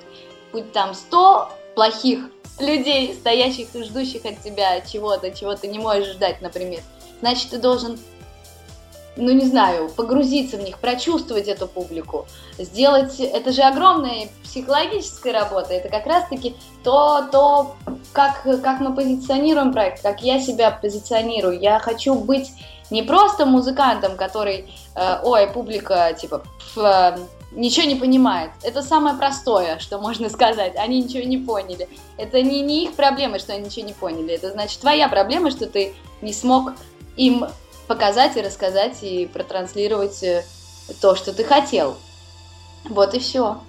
будь там 100 плохих людей, стоящих и ждущих от тебя чего-то, чего ты не можешь ждать, например. Значит, ты должен, ну не знаю, погрузиться в них, прочувствовать эту публику, сделать, это же огромная психологическая работа, это как раз-таки то, то как, как мы позиционируем проект, как я себя позиционирую. Я хочу быть Не просто музыкантам, который, э, ой, публика, типа, пф, ничего не понимает. Это самое простое, что можно сказать. Они ничего не поняли. Это не, не их проблема, что они ничего не поняли. Это значит твоя проблема, что ты не смог им показать и рассказать и протранслировать э, то, что ты хотел. Вот и все.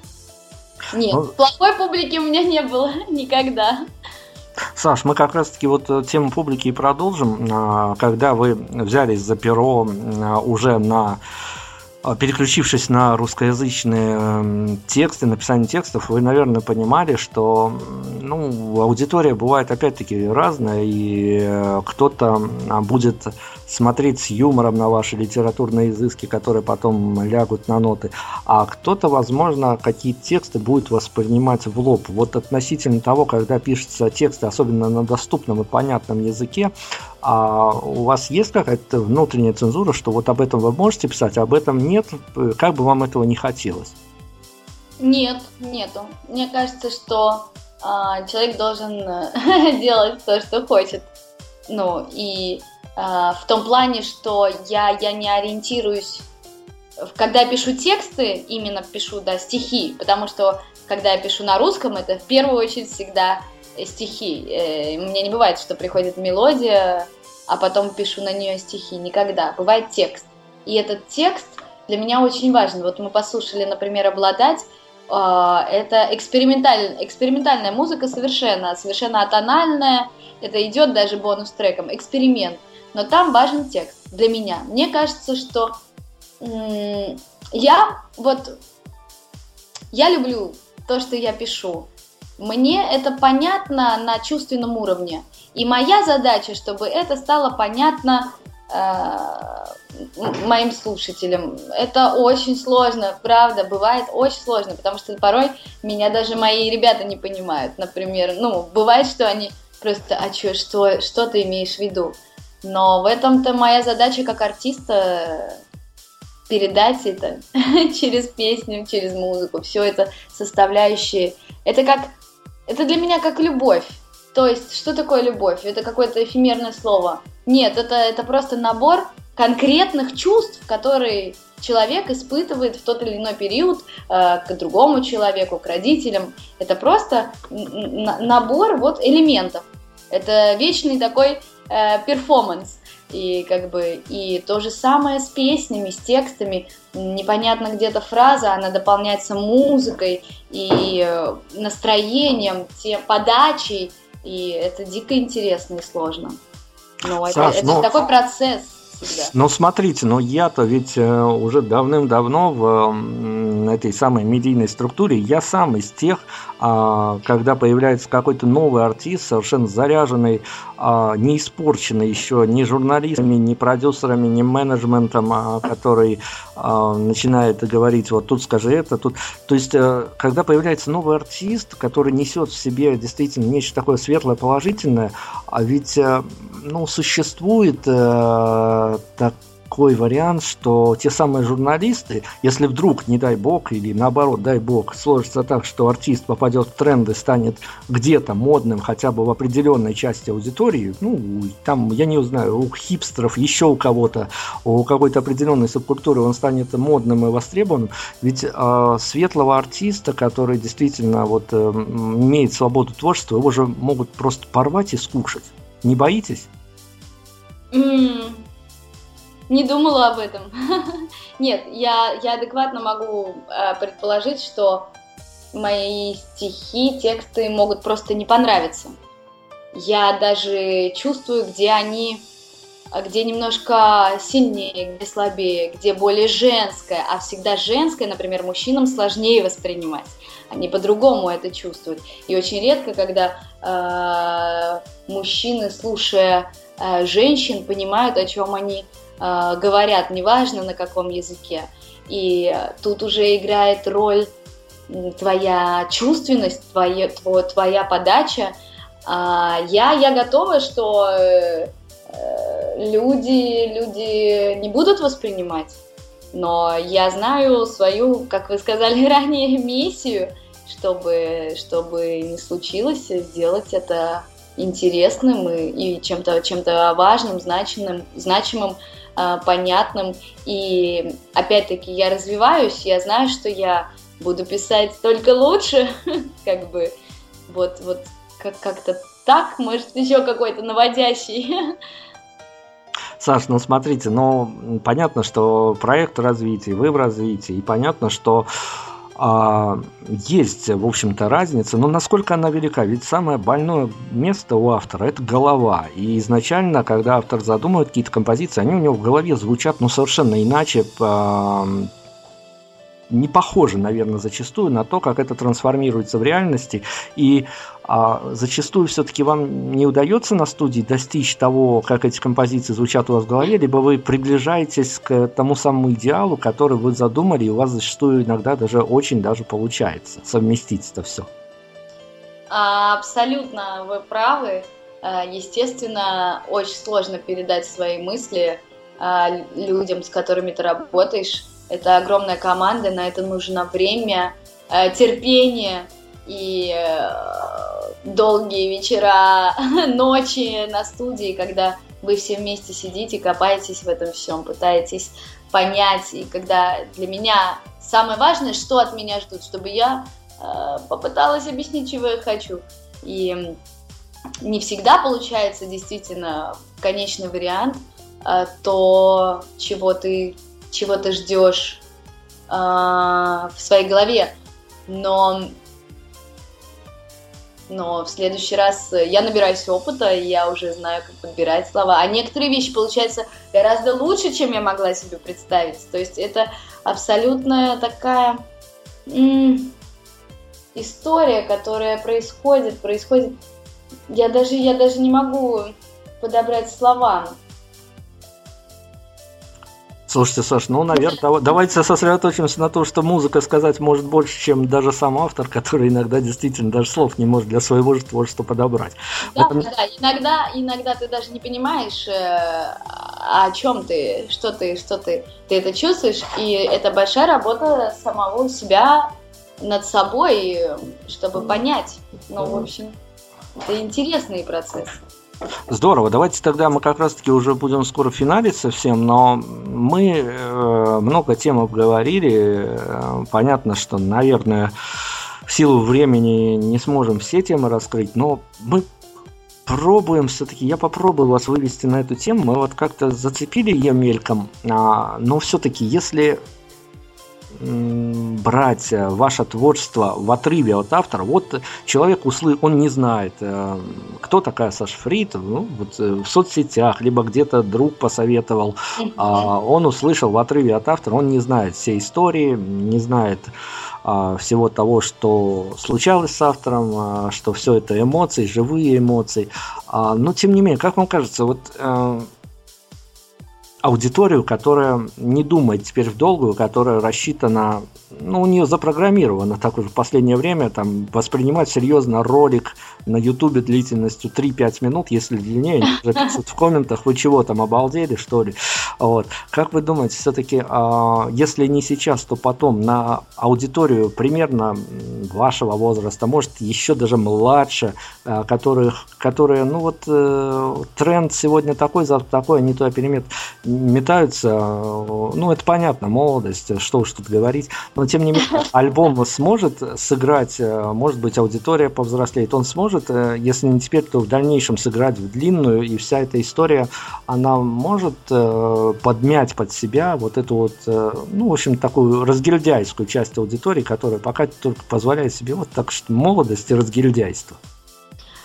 Нет, Ну- плохой публики у меня не было никогда. Саш, мы как раз-таки вот э, тему публики и продолжим. А, Когда вы взялись за перо а, уже на переключившись на русскоязычные м, тексты, написание текстов, вы, наверное, понимали, что ну, аудитория бывает опять-таки разная, и э, кто-то а, будет смотреть с юмором на ваши литературные изыски, которые потом лягут на ноты, а кто-то, возможно, какие тексты будет воспринимать в лоб. Вот относительно того, когда пишутся тексты, особенно на доступном и понятном языке, а у вас есть какая-то внутренняя цензура, что вот об этом вы можете писать, а об этом нет, Э, как бы вам этого не хотелось? Нет, нету. Мне кажется, что а, человек должен э, делать то, что хочет. Ну, и а, в том плане, что я, я не ориентируюсь, когда пишу тексты, именно пишу, да, стихи, потому что когда я пишу на русском, это в первую очередь всегда э, стихи. Э, У меня не бывает, что приходит мелодия, а потом пишу на нее стихи. Никогда. Бывает текст. И этот текст для меня очень важен. Вот мы послушали, например, «Обладать», а, это эксперименталь- экспериментальная музыка совершенно, совершенно атональная, это идет даже бонус-треком, эксперимент, но там важен текст для меня. Мне кажется, что я вот, я люблю то, что я пишу, мне это понятно на чувственном уровне, и моя задача, чтобы это стало понятно э, моим слушателям. Это очень сложно, правда, бывает очень сложно, потому что порой меня даже мои ребята не понимают. Например, ну, бывает, что они просто, а чё, что, что ты имеешь в виду? Но в этом-то моя задача как артиста передать это через песню, через музыку. Все это составляющие. Это как, это для меня как любовь. То есть, что такое любовь? Это какое-то эфемерное слово. Нет, это, это просто набор конкретных чувств, которые человек испытывает в тот или иной период э, к другому человеку, к родителям. Это просто набор вот элементов. Это вечный такой э, перформанс. И как бы и то же самое с песнями, с текстами. Непонятно где-то фраза, она дополняется музыкой и э, настроением, те, подачей. И это дико интересно и сложно. Но это, Саш, это ну- такой процесс всегда. Ну, смотрите, но я-то ведь э, уже давным-давно в этой самой медийной структуре, я сам из тех, а, когда появляется какой-то новый артист, совершенно заряженный, а, не испорченный еще ни журналистами, ни продюсерами, ни менеджментом, а, который начинает говорить, вот тут скажи это, тут... То есть, э, когда появляется новый артист, который несет в себе действительно нечто такое светлое, положительное, а ведь, э, ну, существует такой вариант, что те самые журналисты, если вдруг, не дай бог, или наоборот, дай бог, сложится так, что артист попадет в тренды, станет где-то модным хотя бы в определенной части аудитории, ну, там, я не знаю, у хипстеров, еще у кого-то, у какой-то определенной субкультуры он станет модным и востребованным, ведь э, светлого артиста, который действительно вот э, имеет свободу творчества, его же могут просто порвать и скушать. Не боитесь? М, Не думала об этом. Нет, я, я адекватно могу э, предположить, что мои стихи, тексты могут просто не понравиться. Я даже чувствую, где они, а, где немножко сильнее, где слабее, где более женское, а всегда женское, например, мужчинам сложнее воспринимать. Они по-другому это чувствуют. И очень редко, когда э, мужчины, слушая э, женщин, понимают, о чем они э, говорят, неважно на каком языке. И тут уже играет роль твоя чувственность, твое, тво- твоя подача. А я, я готова, что э, люди, люди не будут воспринимать. Но я знаю свою, как вы сказали ранее, миссию, чтобы, чтобы не случилось, сделать это интересным и, и чем-то чем важным, значимым, значимым понятным. И опять-таки я развиваюсь, я знаю, что я буду писать только лучше, как бы вот, вот как- как-то так, может, еще какой-то наводящий. Саш, ну смотрите, ну понятно, что проект в развитии, вы в развитии, и понятно, что а, есть, в общем-то, разница, но насколько она велика? Ведь самое больное место у автора– это голова. И изначально, когда автор задумывает какие-то композиции, они у него в голове звучат ну, совершенно иначе, а, не похожи, наверное, зачастую на то, как это трансформируется в реальности. И а, зачастую все-таки вам не удается на студии достичь того, как эти композиции звучат у вас в голове, либо вы приближаетесь к тому самому идеалу, который вы задумали, и у вас зачастую иногда даже очень даже получается совместить это все. Абсолютно вы правы. А, Естественно, очень сложно передать свои мысли л- людям, с которыми ты работаешь. Это огромная команда, на это нужно время, э, терпение и э, долгие вечера, ночи на студии, когда вы все вместе сидите, копаетесь в этом всем, пытаетесь понять. И когда для меня самое важное, что от меня ждут, чтобы я э, попыталась объяснить, чего я хочу. И не всегда получается действительно конечный вариант, э, то, чего ты, чего ты ждешь э, в своей голове. Но, но в следующий раз э, я набираюсь опыта, и я уже знаю, как подбирать слова. А некоторые вещи получаются гораздо лучше, чем я могла себе представить. То есть это абсолютная такая м, история, которая происходит, происходит. Я даже, я даже не могу подобрать слова. Слушайте, Саш, ну, наверное, давайте сосредоточимся на том, что музыка сказать может больше, чем даже сам автор, который иногда действительно даже слов не может для своего же творчества подобрать. Да, Потому- да, да. Иногда, иногда ты даже не понимаешь, э, о чем ты, что ты, что ты, ты это чувствуешь, и это большая работа самого себя над собой, чтобы понять. Ну, в общем, это интересный процесс. Здорово, давайте тогда мы как раз-таки уже будем скоро финалить совсем, но мы э, много тем обговорили. Э, понятно, что, наверное, в силу времени не сможем все темы раскрыть, но мы пробуем все-таки, я попробую вас вывести на эту тему. Мы вот как-то зацепили ее мельком, а, но все-таки, если брать э, ваше творчество в отрыве от автора, вот человек услы, он не знает, э, кто такая Саша Фрид, ну, вот э, в соцсетях, либо где-то друг посоветовал, а, он услышал в отрыве от автора, он не знает всей истории, не знает а, всего того, что случалось с автором, а, что все это эмоции, живые эмоции. Но тем не менее, как вам кажется, вот аудиторию, которая не думает теперь в долгую, которая рассчитана, ну, у нее запрограммировано так уже в последнее время, там, воспринимать серьезно ролик на ютубе длительностью 3-5 минут, если длиннее, они уже пишут в комментах, вы чего там, обалдели, что ли? Вот. Как вы думаете, все-таки, если не сейчас, то потом на аудиторию примерно вашего возраста, может, еще даже младше, а, которых, которые, ну вот, э, тренд сегодня такой, завтра такой, они туда перемет, метаются, э, ну, это понятно, молодость, что уж тут говорить, но тем не менее, альбом сможет сыграть, э, может быть, аудитория повзрослеет, он сможет, э, если не теперь, то в дальнейшем сыграть в длинную, и вся эта история, она может э, подмять под себя вот эту вот, э, ну, в общем, такую разгильдяйскую часть аудитории, которая пока только позволяет себе вот так что молодость и разгильдяйство.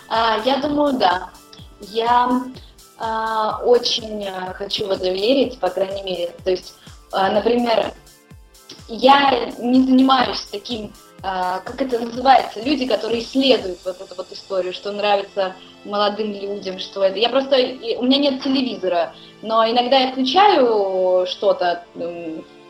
А, Я думаю, да. Я очень а, хочу в это верить, по крайней мере. То есть, а, например, я не занимаюсь таким, а, как это называется, люди, которые исследуют вот эту вот историю, что нравится молодым людям, что это. Я просто, у меня нет телевизора, но иногда я включаю что-то,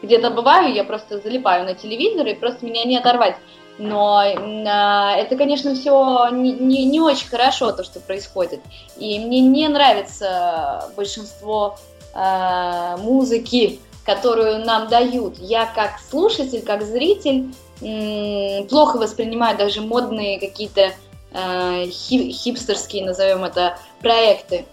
где-то бываю, я просто залипаю на телевизор, и просто меня не оторвать. Но а, это, конечно, все не, не, не очень хорошо, то, что происходит. И мне не нравится большинство а, музыки, которую нам дают. Я как слушатель, как зритель м, плохо воспринимаю даже модные какие-то а, хи- хипстерские, назовем это, проекты.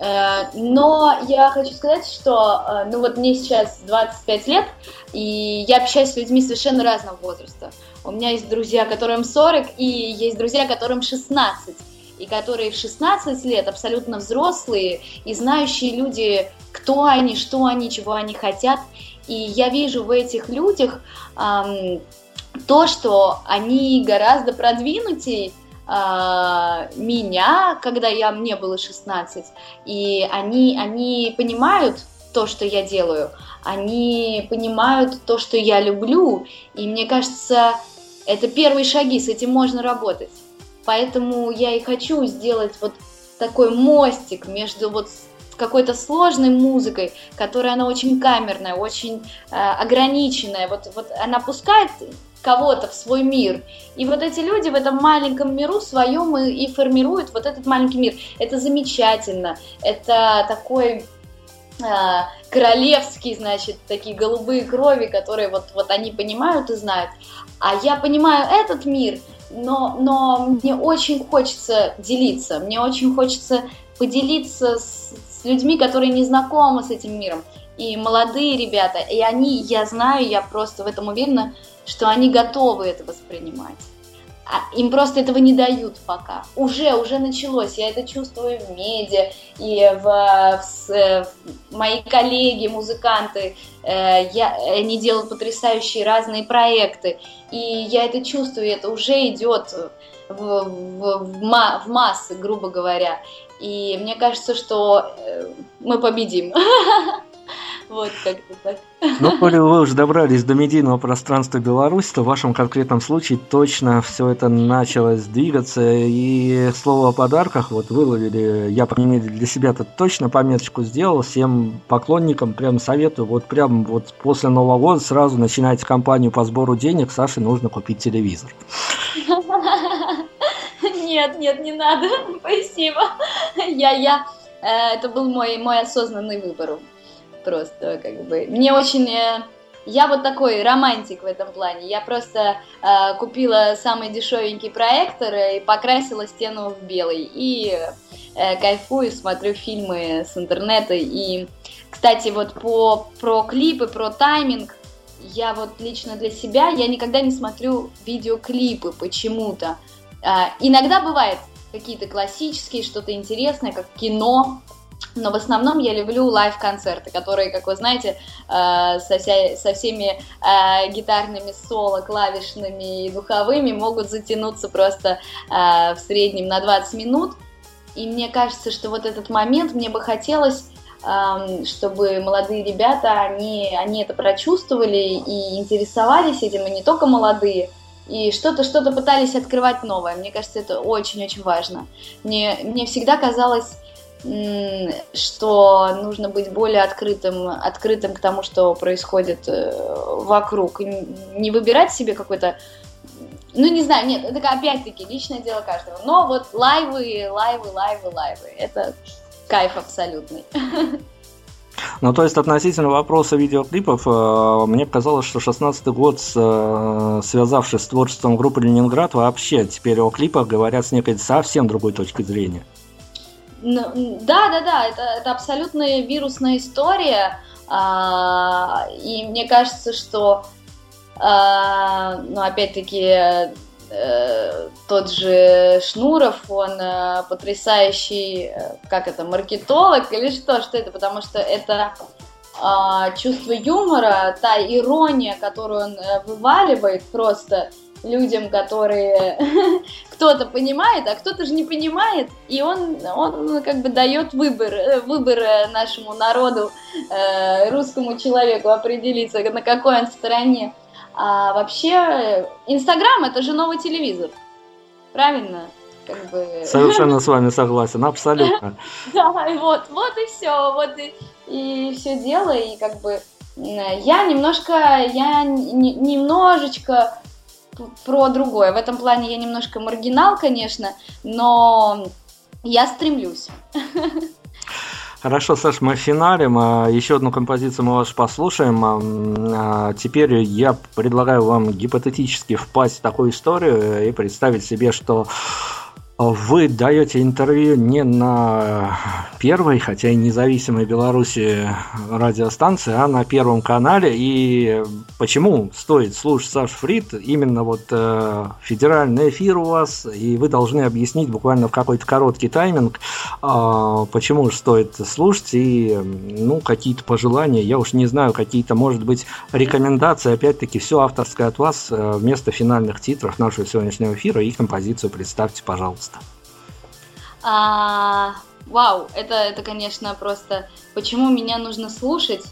Э, Но я хочу сказать, что э, ну вот мне сейчас 25 лет, и я общаюсь с людьми совершенно разного возраста. У меня есть друзья, которым 40, и есть друзья, которым 16. И которые в 16 лет абсолютно взрослые и знающие люди, кто они, что они, чего они хотят. И я вижу в этих людях ам, то, что они гораздо продвинутее а, меня, когда я, мне было 16, и они, они понимают то, что я делаю, они понимают то, что я люблю, и мне кажется, это первые шаги, с этим можно работать. Поэтому я и хочу сделать вот такой мостик между вот какой-то сложной музыкой, которая она очень камерная, очень э, ограниченная. Вот, вот она пускает кого-то в свой мир. И вот эти люди в этом маленьком миру своем и, и формируют вот этот маленький мир. Это замечательно. Это такой а, королевский, значит, такие голубые крови, которые вот, вот они понимают и знают. А я понимаю этот мир, но, но мне очень хочется делиться, мне очень хочется поделиться с, с людьми, которые не знакомы с этим миром. И молодые ребята, и они, я знаю, я просто в этом уверена, что они готовы это воспринимать. А им просто этого не дают пока. Уже, уже началось. Я это чувствую в медиа. И в, в, в мои коллеги, музыканты, э, я, они делают потрясающие разные проекты. И я это чувствую, это уже идет в, в, в, в массы, грубо говоря. И мне кажется, что э, мы победим. Вот как-то так. Ну, коли вы уже добрались до медийного пространства Беларуси, то в вашем конкретном случае точно все это началось двигаться. И слово о подарках вот выловили, я, по крайней мере, для себя-то точно пометочку сделал. Всем поклонникам прям советую, вот прям вот после Нового года сразу начинайте кампанию по сбору денег, Саше нужно купить телевизор. Нет, нет, не надо. Спасибо. Я, я, э, это был мой, мой осознанный выбор просто как бы. Мне очень... Э, я вот такой романтик в этом плане. Я просто э, купила самый дешевенький проектор и покрасила стену в белый. И э, кайфую, смотрю фильмы с интернета. И, кстати, вот по, про клипы, про тайминг, я вот лично для себя, я никогда не смотрю видеоклипы почему-то. Э, иногда бывает какие-то классические, что-то интересное, как кино, но в основном я люблю лайв-концерты, которые, как вы знаете, э, со, вся, со всеми э, гитарными соло, клавишными и духовыми могут затянуться просто э, в среднем на 20 минут. И мне кажется, что вот этот момент мне бы хотелось эм, чтобы молодые ребята, они, они это прочувствовали и интересовались этим, и не только молодые, и что-то что-то пытались открывать новое. Мне кажется, это очень-очень важно. Мне, мне всегда казалось что нужно быть более открытым, открытым к тому, что происходит э, вокруг. Не выбирать себе какой-то ну, не знаю, нет, это опять-таки личное дело каждого. Но вот лайвы, лайвы, лайвы, лайвы. Это кайф абсолютный. Ну, то есть, относительно вопроса видеоклипов, э, мне казалось, что 16 год, э, связавшись с творчеством группы «Ленинград», вообще теперь о клипах говорят с некой совсем другой точки зрения. Да, да, да, это, это абсолютно вирусная история. А, и мне кажется, что, а, ну, опять-таки, э, тот же Шнуров, он э, потрясающий, э, как это, маркетолог или что, что это, потому что это а, чувство юмора, та ирония, которую он вываливает просто людям, которые кто-то понимает, а кто-то же не понимает, и он, он как бы дает выбор, э, выбор э, нашему народу, э, русскому человеку определиться, на какой он стороне. А вообще, Инстаграм это же новый телевизор, правильно? Как бы... Совершенно с вами согласен, абсолютно. Да, и вот, вот и все, вот и, и все дело, и как бы я немножко, я немножечко про другое. В этом плане я немножко маргинал, конечно, но я стремлюсь. Хорошо, Саш, мы финалем. А, еще одну композицию мы вас послушаем. А, теперь я предлагаю вам гипотетически впасть в такую историю и представить себе, что вы даете интервью не на первой, хотя и независимой Беларуси радиостанции, а на Первом канале. И почему стоит слушать Саш Фрид? Именно вот э, федеральный эфир у вас, и вы должны объяснить буквально в какой-то короткий тайминг, э, почему же стоит слушать, и ну, какие-то пожелания, я уж не знаю, какие-то, может быть, рекомендации, опять-таки, все авторское от вас, э, вместо финальных титров нашего сегодняшнего эфира, и композицию представьте, пожалуйста. А, вау, это, это, конечно, просто... Почему меня нужно слушать?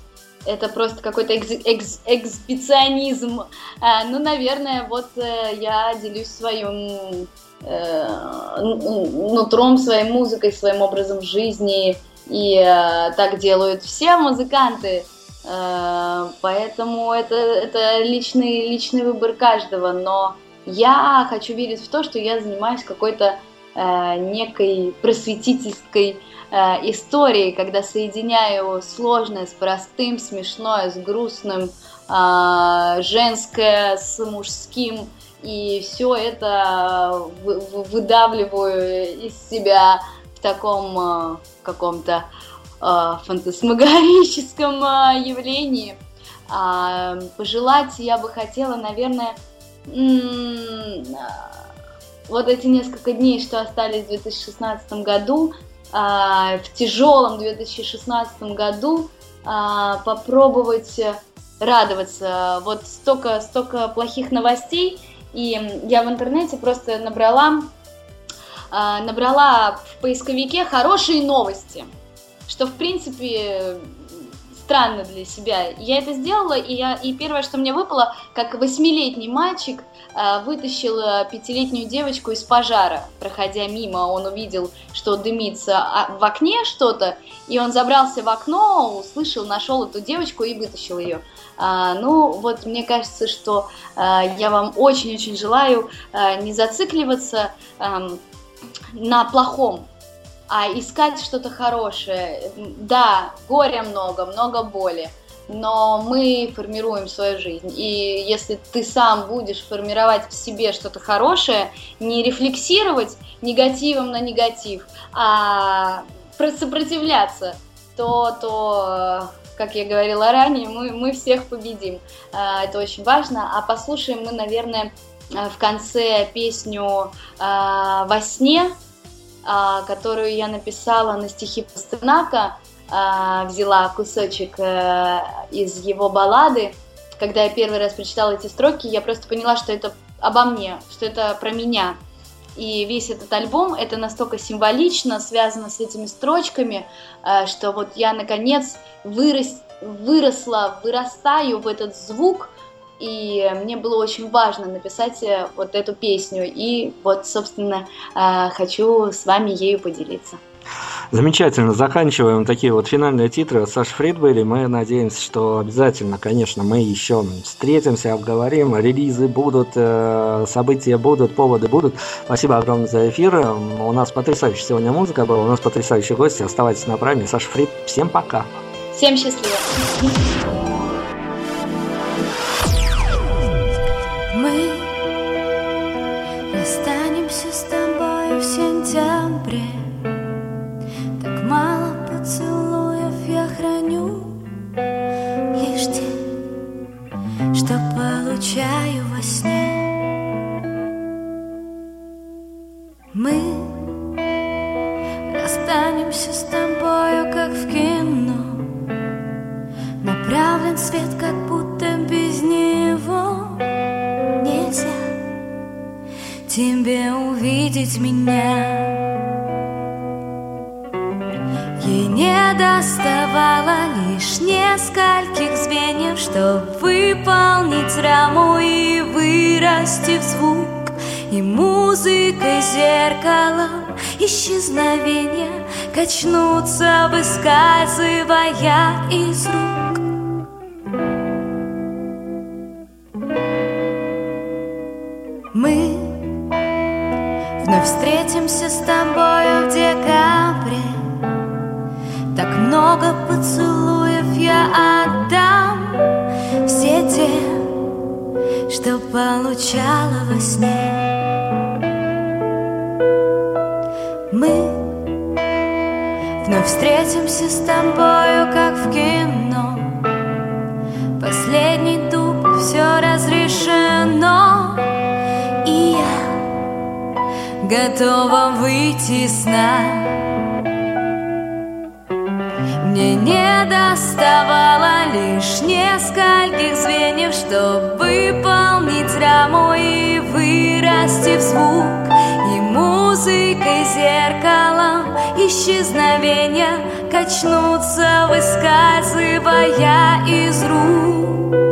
Это просто какой-то экз, экз. А, ну, наверное, вот э, я делюсь своим э, нутром, своей музыкой, своим образом жизни. И э, так делают все музыканты. Э, поэтому это, это личный, личный выбор каждого. Но я хочу верить в то, что я занимаюсь какой-то некой просветительской э, историей, когда соединяю сложное с простым, смешное с грустным, э, женское с мужским, и все это выдавливаю из себя в таком каком-то фантасмагорическом явлении. А, пожелать я бы хотела, наверное, вот эти несколько дней, что остались в 2016 году, а, в тяжелом 2016 году а, попробовать радоваться. Вот столько, столько плохих новостей, и я в интернете просто набрала, а, набрала в поисковике хорошие новости, что в принципе странно для себя. Я это сделала, и, я, и первое, что мне выпало, как восьмилетний мальчик э, вытащил э, пятилетнюю девочку из пожара, проходя мимо, он увидел, что дымится а, в окне что-то, и он забрался в окно, услышал, нашел эту девочку и вытащил ее. А, ну, вот мне кажется, что а, я вам очень-очень желаю а, не зацикливаться а, на плохом, а искать что-то хорошее. Да, горя много, много боли, но мы формируем свою жизнь. И если ты сам будешь формировать в себе что-то хорошее, не рефлексировать негативом на негатив, а сопротивляться, то, то как я говорила ранее, мы, мы всех победим. А, это очень важно. А послушаем мы, наверное, в конце песню а, «Во сне», а, которую я написала на стихи Пастернака, а, взяла кусочек э, из его баллады. Когда я первый раз прочитала эти строки, я просто поняла, что это обо мне, что это про меня. И весь этот альбом, это настолько символично связано с этими строчками, э, что вот я наконец вырос, выросла, вырастаю в этот звук, и мне было очень важно написать э, вот эту песню, и вот, собственно, хочу с вами ею поделиться. Замечательно. Заканчиваем такие вот финальные титры от Саши Фридбейли. Мы надеемся, что обязательно, конечно, мы еще встретимся, обговорим. Релизы будут, э, события будут, поводы будут. Спасибо огромное за эфир. У нас потрясающая сегодня музыка была, у нас потрясающие гости. Оставайтесь на прайме. Саша Фрид, всем пока. Всем счастливо. Увидеть меня Ей не доставало лишь нескольких звеньев, чтобы выполнить раму и вырасти в звук. И музыкой зеркалом исчезновения Качнуться, выскальзывая из рук. Готова выйти из сна. Мне не доставало лишь нескольких звеньев Чтобы выполнить раму и вырасти в звук. И музыкой зеркалом исчезновения Качнуться, выскальзывая из рук